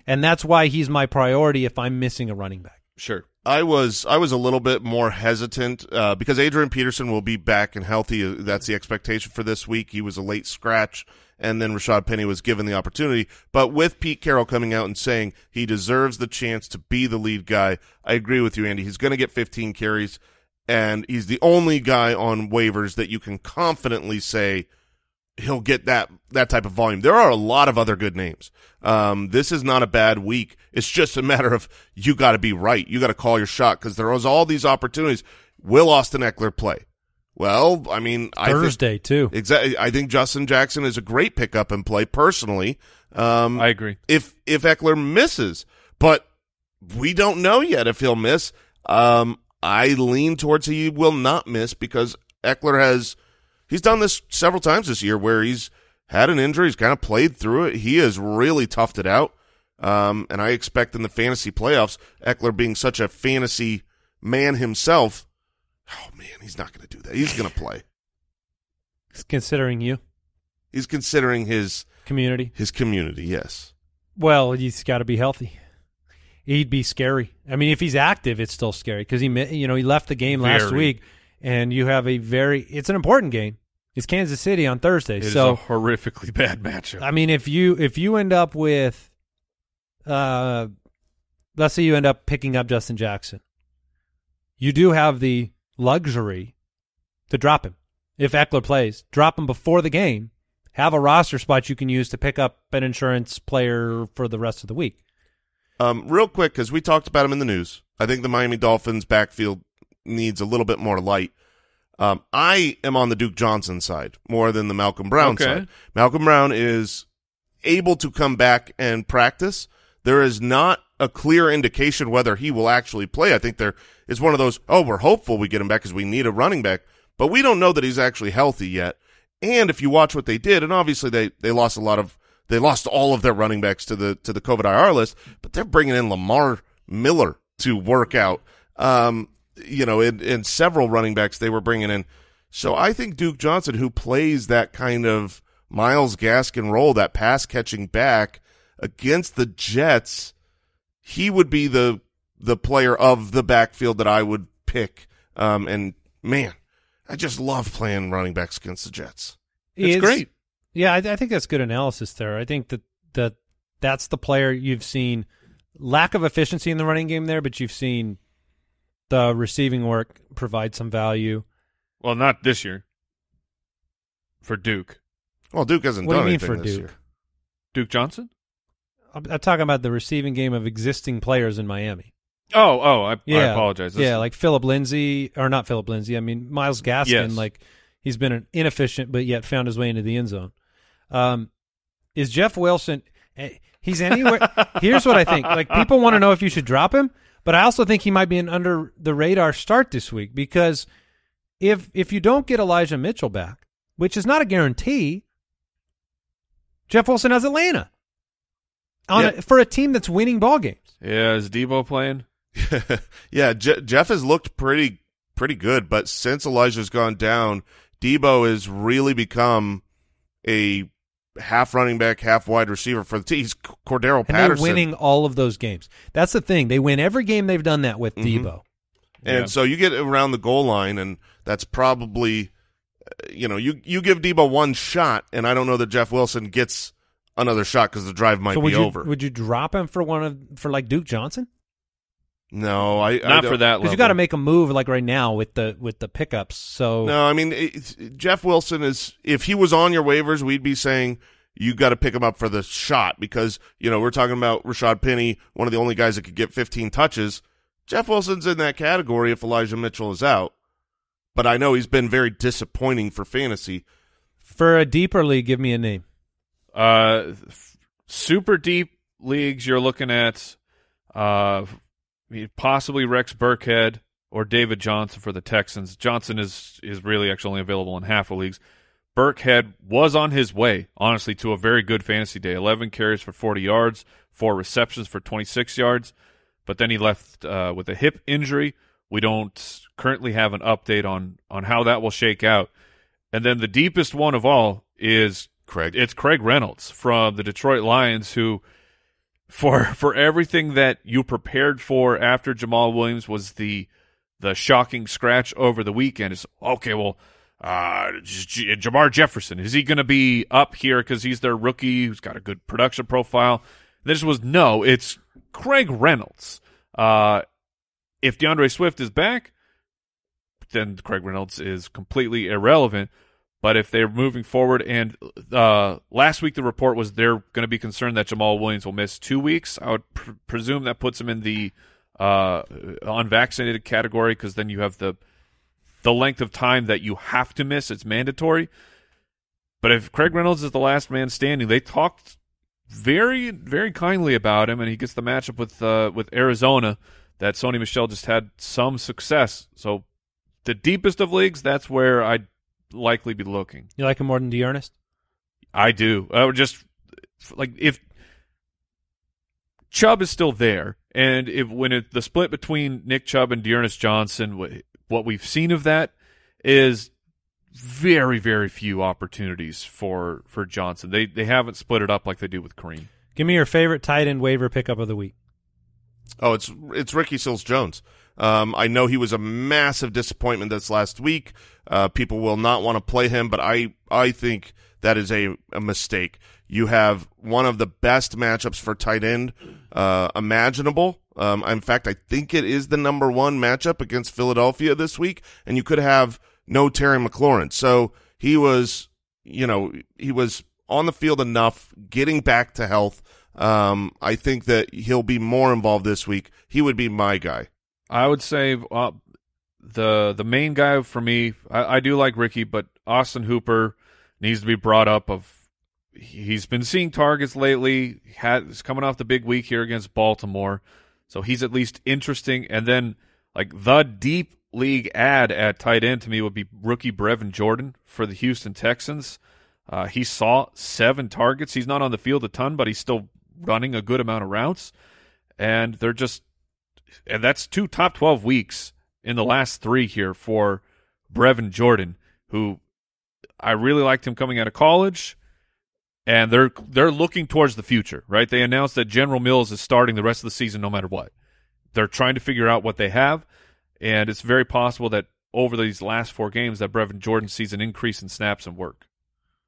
And that's why he's my priority if I'm missing a running back. sure I was I was a little bit more hesitant uh, because Adrian Peterson will be back and healthy. That's the expectation for this week. He was a late scratch, and then Rashaad Penny was given the opportunity. But with Pete Carroll coming out and saying he deserves the chance to be the lead guy, I agree with you, Andy. He's going to get 15 carries, and he's the only guy on waivers that you can confidently say he'll get that that type of volume. There are a lot of other good names. Um, this is not a bad week. It's just a matter of you got to be right. You got to call your shot because there was all these opportunities. Will Austin Ekeler play? Well, I mean, I think, Thursday too. exactly. I think Justin Jackson is a great pickup and play personally. Um, I agree if if Ekeler misses, but we don't know yet if he'll miss. Um, I lean towards he will not miss because Ekeler has he's done this several times this year where he's had an injury, he's kind of played through it. He has really toughed it out. Um, and I expect in the fantasy playoffs, Ekeler being such a fantasy man himself, oh man, he's not going to do that. He's going to play. He's considering you, He's considering his community. his community. Yes. Well, he's got to be healthy. He'd be scary. I mean, if he's active, it's still scary because he, you know, he left the game last Very. week, and you have a very it's an important game. It's Kansas City on Thursday, It so a horrifically bad matchup. I mean, if you if you end up with, uh, let's say you end up picking up Justin Jackson, you do have the luxury to drop him if Ekeler plays. Drop him before the game. Have a roster spot you can use to pick up an insurance player for the rest of the week. Um, real quick, because we talked about him in the news. I think the Miami Dolphins backfield needs a little bit more light. Um, I am on the Duke Johnson side more than the Malcolm Brown Okay. side. Malcolm Brown is able to come back and practice. There is not a clear indication whether he will actually play. I think there is one of those, oh, we're hopeful we get him back because we need a running back, but we don't know that he's actually healthy yet. And if you watch what they did, and obviously they, they lost a lot of, they lost all of their running backs to the, to the COVID IR list, but they're bringing in Lamar Miller to work out. Um, you know, in, in several running backs they were bringing in. So I think Duke Johnson, who plays that kind of Myles Gaskin role, that pass catching back against the Jets, he would be the the player of the backfield that I would pick. Um, and man, I just love playing running backs against the Jets. it's great. Yeah, I, I think that's good analysis there. I think that that that's the player you've seen lack of efficiency in the running game there, but you've seen the receiving work provide some value. Well, not this year. For Duke. Well, Duke hasn't What do done you mean anything for this Duke? year. Duke Johnson? I'm, I'm talking about the receiving game of existing players in Miami. Oh, oh, I, I apologize. This- yeah, like Philip Lindsay, or not Philip Lindsay. I mean Myles Gaskin. Yes. Like he's been an inefficient, but yet found his way into the end zone. Um, is Jeff Wilson? eh, He's anywhere. here's what I think. Like people want to know if you should drop him, but I also think he might be an under the radar start this week because if if you don't get Elijah Mitchell back, which is not a guarantee, Jeff Wilson has Atlanta on Yeah. a, for a team that's winning ball games. yeah, is Deebo playing? yeah, Je- Jeff has looked pretty pretty good, but since Elijah's gone down, Deebo has really become a half running back, half wide receiver for the team. He's Cordero And Patterson, they're winning all of those games. That's the thing. They win every game they've done that with Mhm. Deebo. and Yeah. so you get around the goal line, and that's probably uh, you know you you give Deebo one shot, and I don't know that Jeff Wilson gets another shot because the drive might so be you over. would you drop him for one of for like Duke Johnson? No, I I Not don't- for that Because you got to make a move like right now with the with the pickups. So No, I mean it's, Jeff Wilson is. If he was on your waivers, we'd be saying you got to pick him up for the shot because you know we're talking about Rashaad Penny, one of the only guys that could get 15 touches. Jeff Wilson's in that category if Elijah Mitchell is out, but I know he's been very disappointing for fantasy. for a deeper league, give me a name. Uh, f- super deep leagues, you're looking at uh, possibly Rex Burkhead or David Johnson for the Texans. Johnson is is really actually only available in half of leagues. Burkhead was on his way, honestly, to a very good fantasy day. 11 carries for 40 yards, four receptions for 26 yards, but then he left uh, with a hip injury. We don't currently have an update on on how that will shake out. And then the deepest one of all is Craig, it's Craig Reynolds from the Detroit Lions who for for everything that you prepared for after Jamaal Williams was the the shocking scratch over the weekend. Is okay well uh Jermar Jefferson is he going to be up here cuz he's their rookie who's got a good production profile? This was no it's Craig Reynolds. Uh if D'Andre Swift is back then Craig Reynolds is completely irrelevant but if they're moving forward, and uh, last week the report was they're going to be concerned that Jamaal Williams will miss two weeks, I would pr- presume that puts him in the uh, unvaccinated category because then you have the the length of time that you have to miss. It's mandatory. But if Craig Reynolds is the last man standing, they talked very very kindly about him, and he gets the matchup with uh, with Arizona. That Sony Michel just had some success. So the deepest of leagues, that's where I'd likely be looking. You like him more than D'Ernest? I do. I would just like if Chubb is still there, and if when it, the split between Nick Chubb and D'Ernest Johnson, what we've seen of that is very, very few opportunities for for Johnson. They they haven't split it up like they do with Kareem. Give me your favorite tight end waiver pickup of the week. oh, it's it's Ricky Seals Jones. Um, I know he was a massive disappointment this last week. Uh, people will not want to play him, but I I think that is a, a mistake. You have one of the best matchups for tight end uh, imaginable. Um, in fact, I think it is the number one matchup against Philadelphia this week, and you could have no Terry McLaurin. So he was, you know, he was on the field enough, getting back to health. Um, I think that he'll be more involved this week. He would be my guy. I would say uh, the the main guy for me. I, I do like Ricky, but Austin Hooper needs to be brought up. Of he's been seeing targets lately. Is coming off the big week here against Baltimore, so he's at least interesting. And then like the deep league ad at tight end to me would be rookie Brevin Jordan for the Houston Texans. Uh, he saw seven targets. He's not on the field a ton, but he's still running a good amount of routes, and they're just and that's two top 12 weeks in the last three here for Brevin Jordan, who I really liked him coming out of college. And they're they're looking towards the future, right? They announced that General Mills is starting the rest of the season no matter what. They're trying to figure out what they have, and it's very possible that over these last four games that Brevin Jordan sees an increase in snaps and work.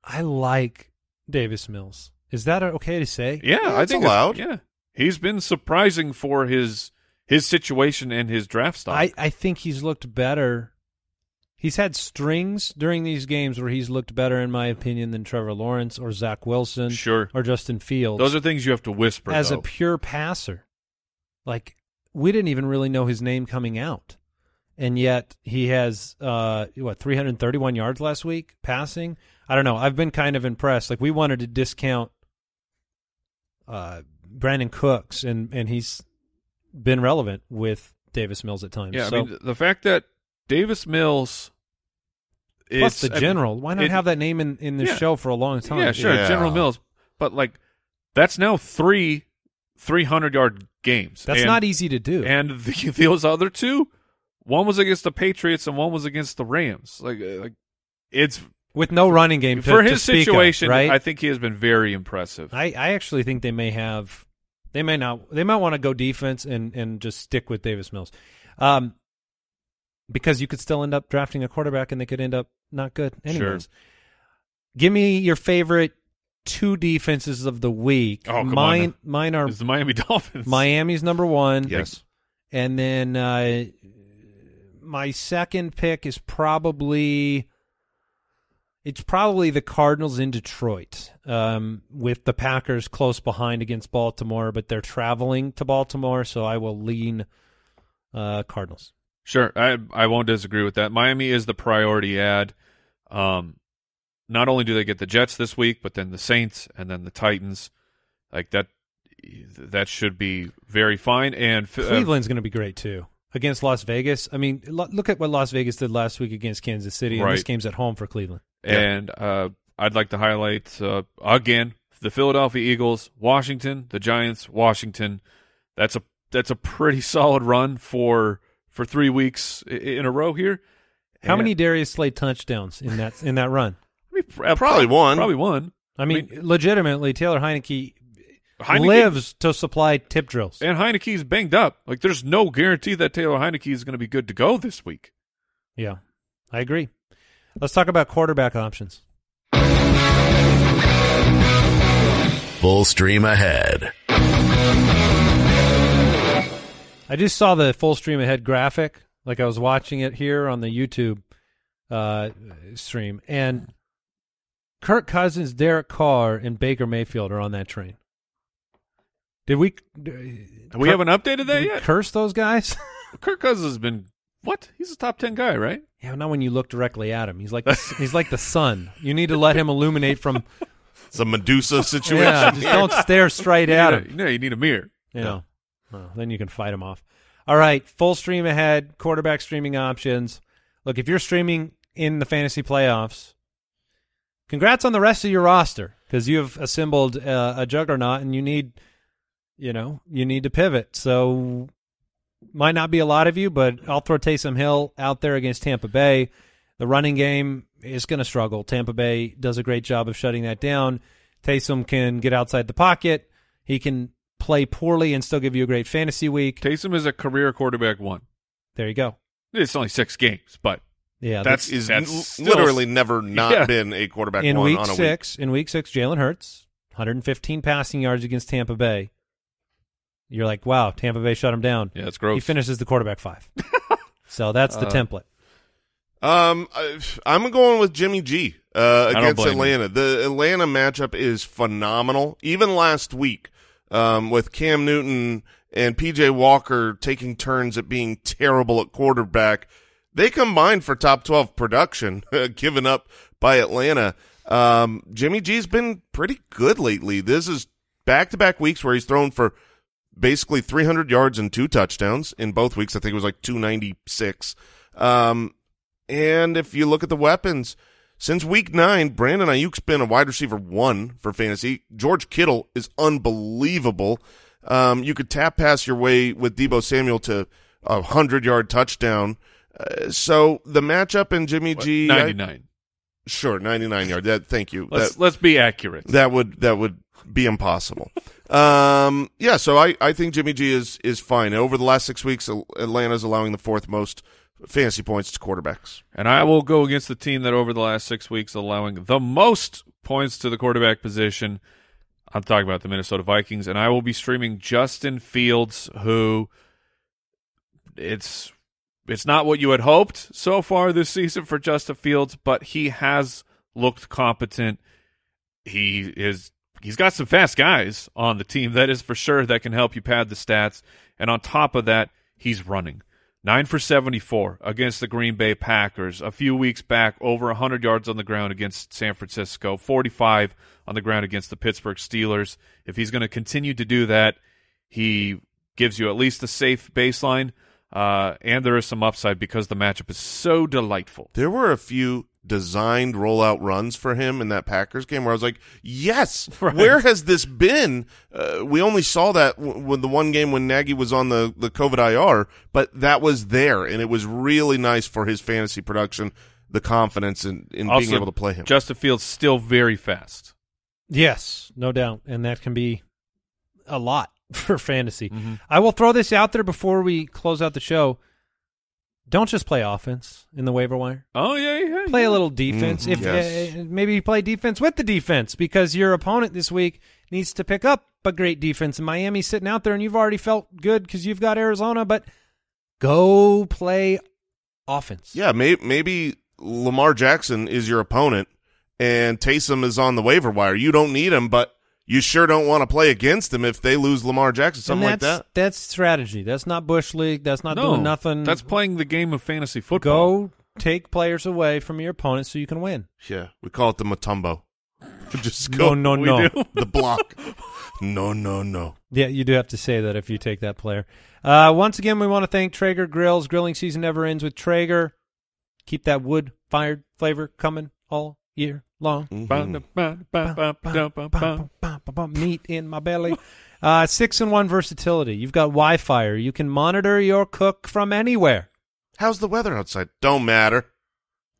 I like Davis Mills. Is that okay to say? Yeah, Yeah, I it's think it's- allowed. Yeah, he's been surprising for his his situation and his draft stock. I, I think he's looked better. He's had strings during these games where he's looked better, in my opinion, than Trevor Lawrence or Zach Wilson sure, or Justin Fields. those are things you have to whisper. as though. a pure passer. Like we didn't even really know his name coming out, and yet he has uh, what 331 yards last week passing. I don't know. I've been kind of impressed. Like we wanted to discount uh, Brandin Cooks, and and he's been relevant with Davis Mills at times. Yeah, so, I mean the fact that Davis Mills is plus the I mean, general. Why not it- have that name in in the Yeah. show for a long time? Yeah, sure, Yeah. General Mills, but like that's now three three hundred yard games. That's And- not easy to do. And the, those other two, one was against the Patriots and one was against the Rams. Like uh, like it's with no running game to, for to his speak of, situation. right? I think he has been very impressive. I, I actually think they may have they may not they might want to go defense and and just stick with Davis Mills. Um because you could still end up drafting a quarterback and they could end up not good anyways. Give me your favorite two defenses of the week. Oh, come mine now. mine are It's the Miami Dolphins. Miami's number 1. Yes. And then uh my second pick is probably it's probably the Cardinals in Detroit, um, with the Packers close behind against Baltimore, but they're traveling to Baltimore, so I will lean uh, Cardinals. Sure, I I won't disagree with that. Miami is the priority ad. Um, not only do they get the Jets this week, but then the Saints and then the Titans. Like that, that should be very fine. And uh, Cleveland's going to be great too against Las Vegas. I mean, lo- look at what Las Vegas did last week against Kansas City, and this game's at home for Cleveland. And uh, I'd like to highlight uh, again the Philadelphia Eagles, Washington, the Giants, Washington. That's a that's a pretty solid run for for three weeks in a row here. How And- many Darius Slay touchdowns in that in that run? I mean, pr- Probably one. Probably one. I mean, legitimately, Taylor Heinicke, Heinicke- lives to supply tip drills. And Heinicke's banged up. Like, there's no guarantee that Taylor Heinicke is going to be good to go this week. Yeah, I agree. Let's talk about quarterback options. Full stream ahead. I just saw the full stream ahead graphic, like I was watching it here on the YouTube uh, stream, and Kirk Cousins, Derek Carr, and Baker Mayfield are on that train. Did we? We haven't updated did that we yet. curse those guys? Kirk Cousins has been what? He's a top ten guy, right? yeah, not when you look directly at him. He's like the, he's like the sun. You need to let him illuminate from. It's a Medusa situation. yeah, just don't stare straight at need him. a- you need a mirror. Yeah. Well, then you can fight him off. All right, full stream ahead, quarterback streaming options. Look, if you're streaming in the fantasy playoffs, congrats on the rest of your roster because you have assembled uh, a juggernaut and you need, you know, you need to pivot. So might not be a lot of you, but I'll throw Taysom Hill out there against Tampa Bay. The running game is going to struggle. Tampa Bay does a great job of shutting that down. Taysom can get outside the pocket. He can play poorly and still give you a great fantasy week. Taysom is a career quarterback one. there you go. It's only six games, but Yeah, That's- Is that's l- still- literally never not Yeah. been a quarterback in one week on a week. six. In week six, Jalen Hurts, 115 passing yards against Tampa Bay. You're like, wow, Tampa Bay shut him down. yeah, it's gross. He finishes the quarterback five. so that's the Uh, template. Um, I, I'm going with Jimmy G uh, against blame Atlanta. The Atlanta matchup is phenomenal. Even last week, um, with Cam Newton and PJ Walker taking turns at being terrible at quarterback, they combined for top 12 production given up by Atlanta. Um, Jimmy G's been pretty good lately. This is back to back weeks where he's thrown for basically 300 yards and two touchdowns in both weeks. I think it was like 296. Um, and if you look at the weapons, since week nine, Brandon Aiyuk's been a wide receiver one for fantasy. George Kittle is unbelievable. Um, you could tap pass your way with Deebo Samuel to a hundred yard touchdown. Uh, so the matchup in Jimmy G, I- ninety nine. Sure, ninety nine yard. That, thank you. Let's That- let's be accurate. that would that would be impossible. um, yeah, so I, I think Jimmy G is is fine. Over the last six weeks, Atlanta's allowing the fourth most fantasy points to quarterbacks. And I will go against the team that over the last six weeks allowing the most points to the quarterback position. I'm talking about the Minnesota Vikings, and I will be streaming Justin Fields, who it's it's not what you had hoped so far this season for Justin Fields, but he has looked competent. He is he's got some fast guys on the team that is for sure that can help you pad the stats. And on top of that, he's running. Nine for 74 against the Green Bay Packers. A few weeks back, over 100 yards on the ground against San Francisco, 45 on the ground against the Pittsburgh Steelers. If he's going to continue to do that, he gives you at least a safe baseline, uh, and there is some upside because the matchup is so delightful. There were a few designed rollout runs for him in that Packers game where I was like, yes, Right. where has this been? Uh, we only saw that w- with the one game when Nagy was on the, the COVID IR, but that was there, and it was really nice for his fantasy production, the confidence in, in being able to play him. Justin Fields still very fast. Yes, no doubt, and that can be a lot for fantasy. Mhm. I will throw this out there before we close out the show. Don't just play offense in the waiver wire. Oh yeah, yeah. Play yeah. a little defense. Mhm, if yes. uh, maybe play defense with the defense because your opponent this week needs to pick up a great defense, and Miami's sitting out there, and you've already felt good because you've got Arizona. But go play offense. Yeah, may, maybe Lamar Jackson is your opponent, and Taysom is on the waiver wire. You don't need him, but you sure don't want to play against them if they lose Lamar Jackson, something like that. That's strategy. That's not bush league. That's not no, doing nothing. That's playing the game of fantasy football. go take players away from your opponent so you can win. Yeah, we call it the Mutombo. Just go No, no, no. do. the block. no, no, no. Yeah, you do have to say that if you take that player. Uh, once again, we want to thank Traeger Grills. Grilling season never ends with Traeger. Keep that wood fired flavor coming all year long. Mhm. Ba- ba- ba- ba- ba- ba- ba- Bum, bum, bum, Meat in my belly. Uh, six and one versatility. You've got Wi-Fi. You can monitor your cook from anywhere. How's the weather outside? Don't matter.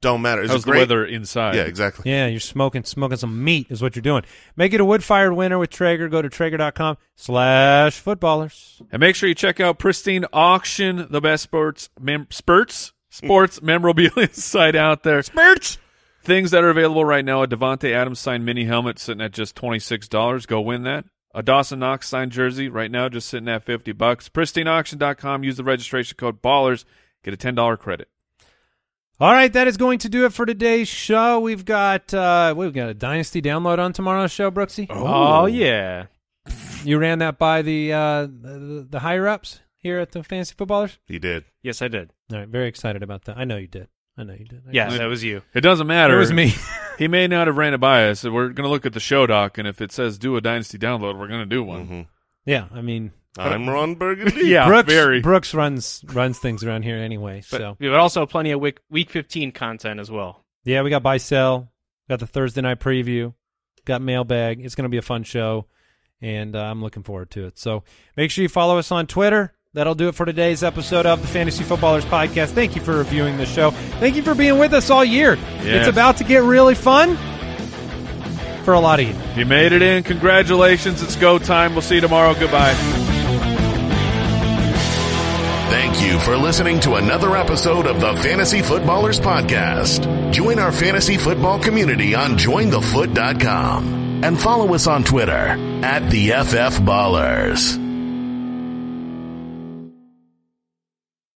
Don't matter. Is How's it the weather inside? Yeah, exactly. Yeah, you're smoking smoking some meat is what you're doing. Make it a wood-fired winner with Traeger. Go to Traeger.com slash footballers. And make sure you check out Pristine Auction, the best sports mem- spurts sports memorabilia site out there. Spurts. Things that are available right now: a Davante Adams signed mini helmet sitting at just twenty six dollars. Go win that. A Dawson Knox signed jersey right now just sitting at fifty bucks. PristineAuction.com. Use the registration code Ballers. Get a ten dollar credit. All right, that is going to do it for today's show. We've got uh we've got a Dynasty download on tomorrow's show, Brooksy. Oh, yeah. You ran that by the uh the, the higher ups here at the Fantasy Footballers. He did. Yes, I did. All right, very excited about that. I know you did. I know you did. I Yes, guess. that was you. It doesn't matter. it was me. He may not have ran it by us. We're going to look at the show doc, and if it says do a Dynasty download, we're going to do one. Mhm. yeah, I mean, I'm Ron Burgundy. Yeah, Brooks very. Brooks runs runs things around here anyway. But so we have also plenty of week, week 15 content as well. yeah, we got buy sell, got the Thursday night preview, got mailbag. It's going to be a fun show, and uh, I'm looking forward to it. So make sure you follow us on Twitter. That'll do it for today's episode of the Fantasy Footballers Podcast. Thank you for reviewing the show. Thank you for being with us all year. Yes. It's about to get really fun for a lot of you. If you made it in, congratulations. It's go time. We'll see you tomorrow. Goodbye. Thank you for listening to another episode of the Fantasy Footballers Podcast. Join our fantasy football community on jointhefoot.com and follow us on Twitter at the FF Ballers.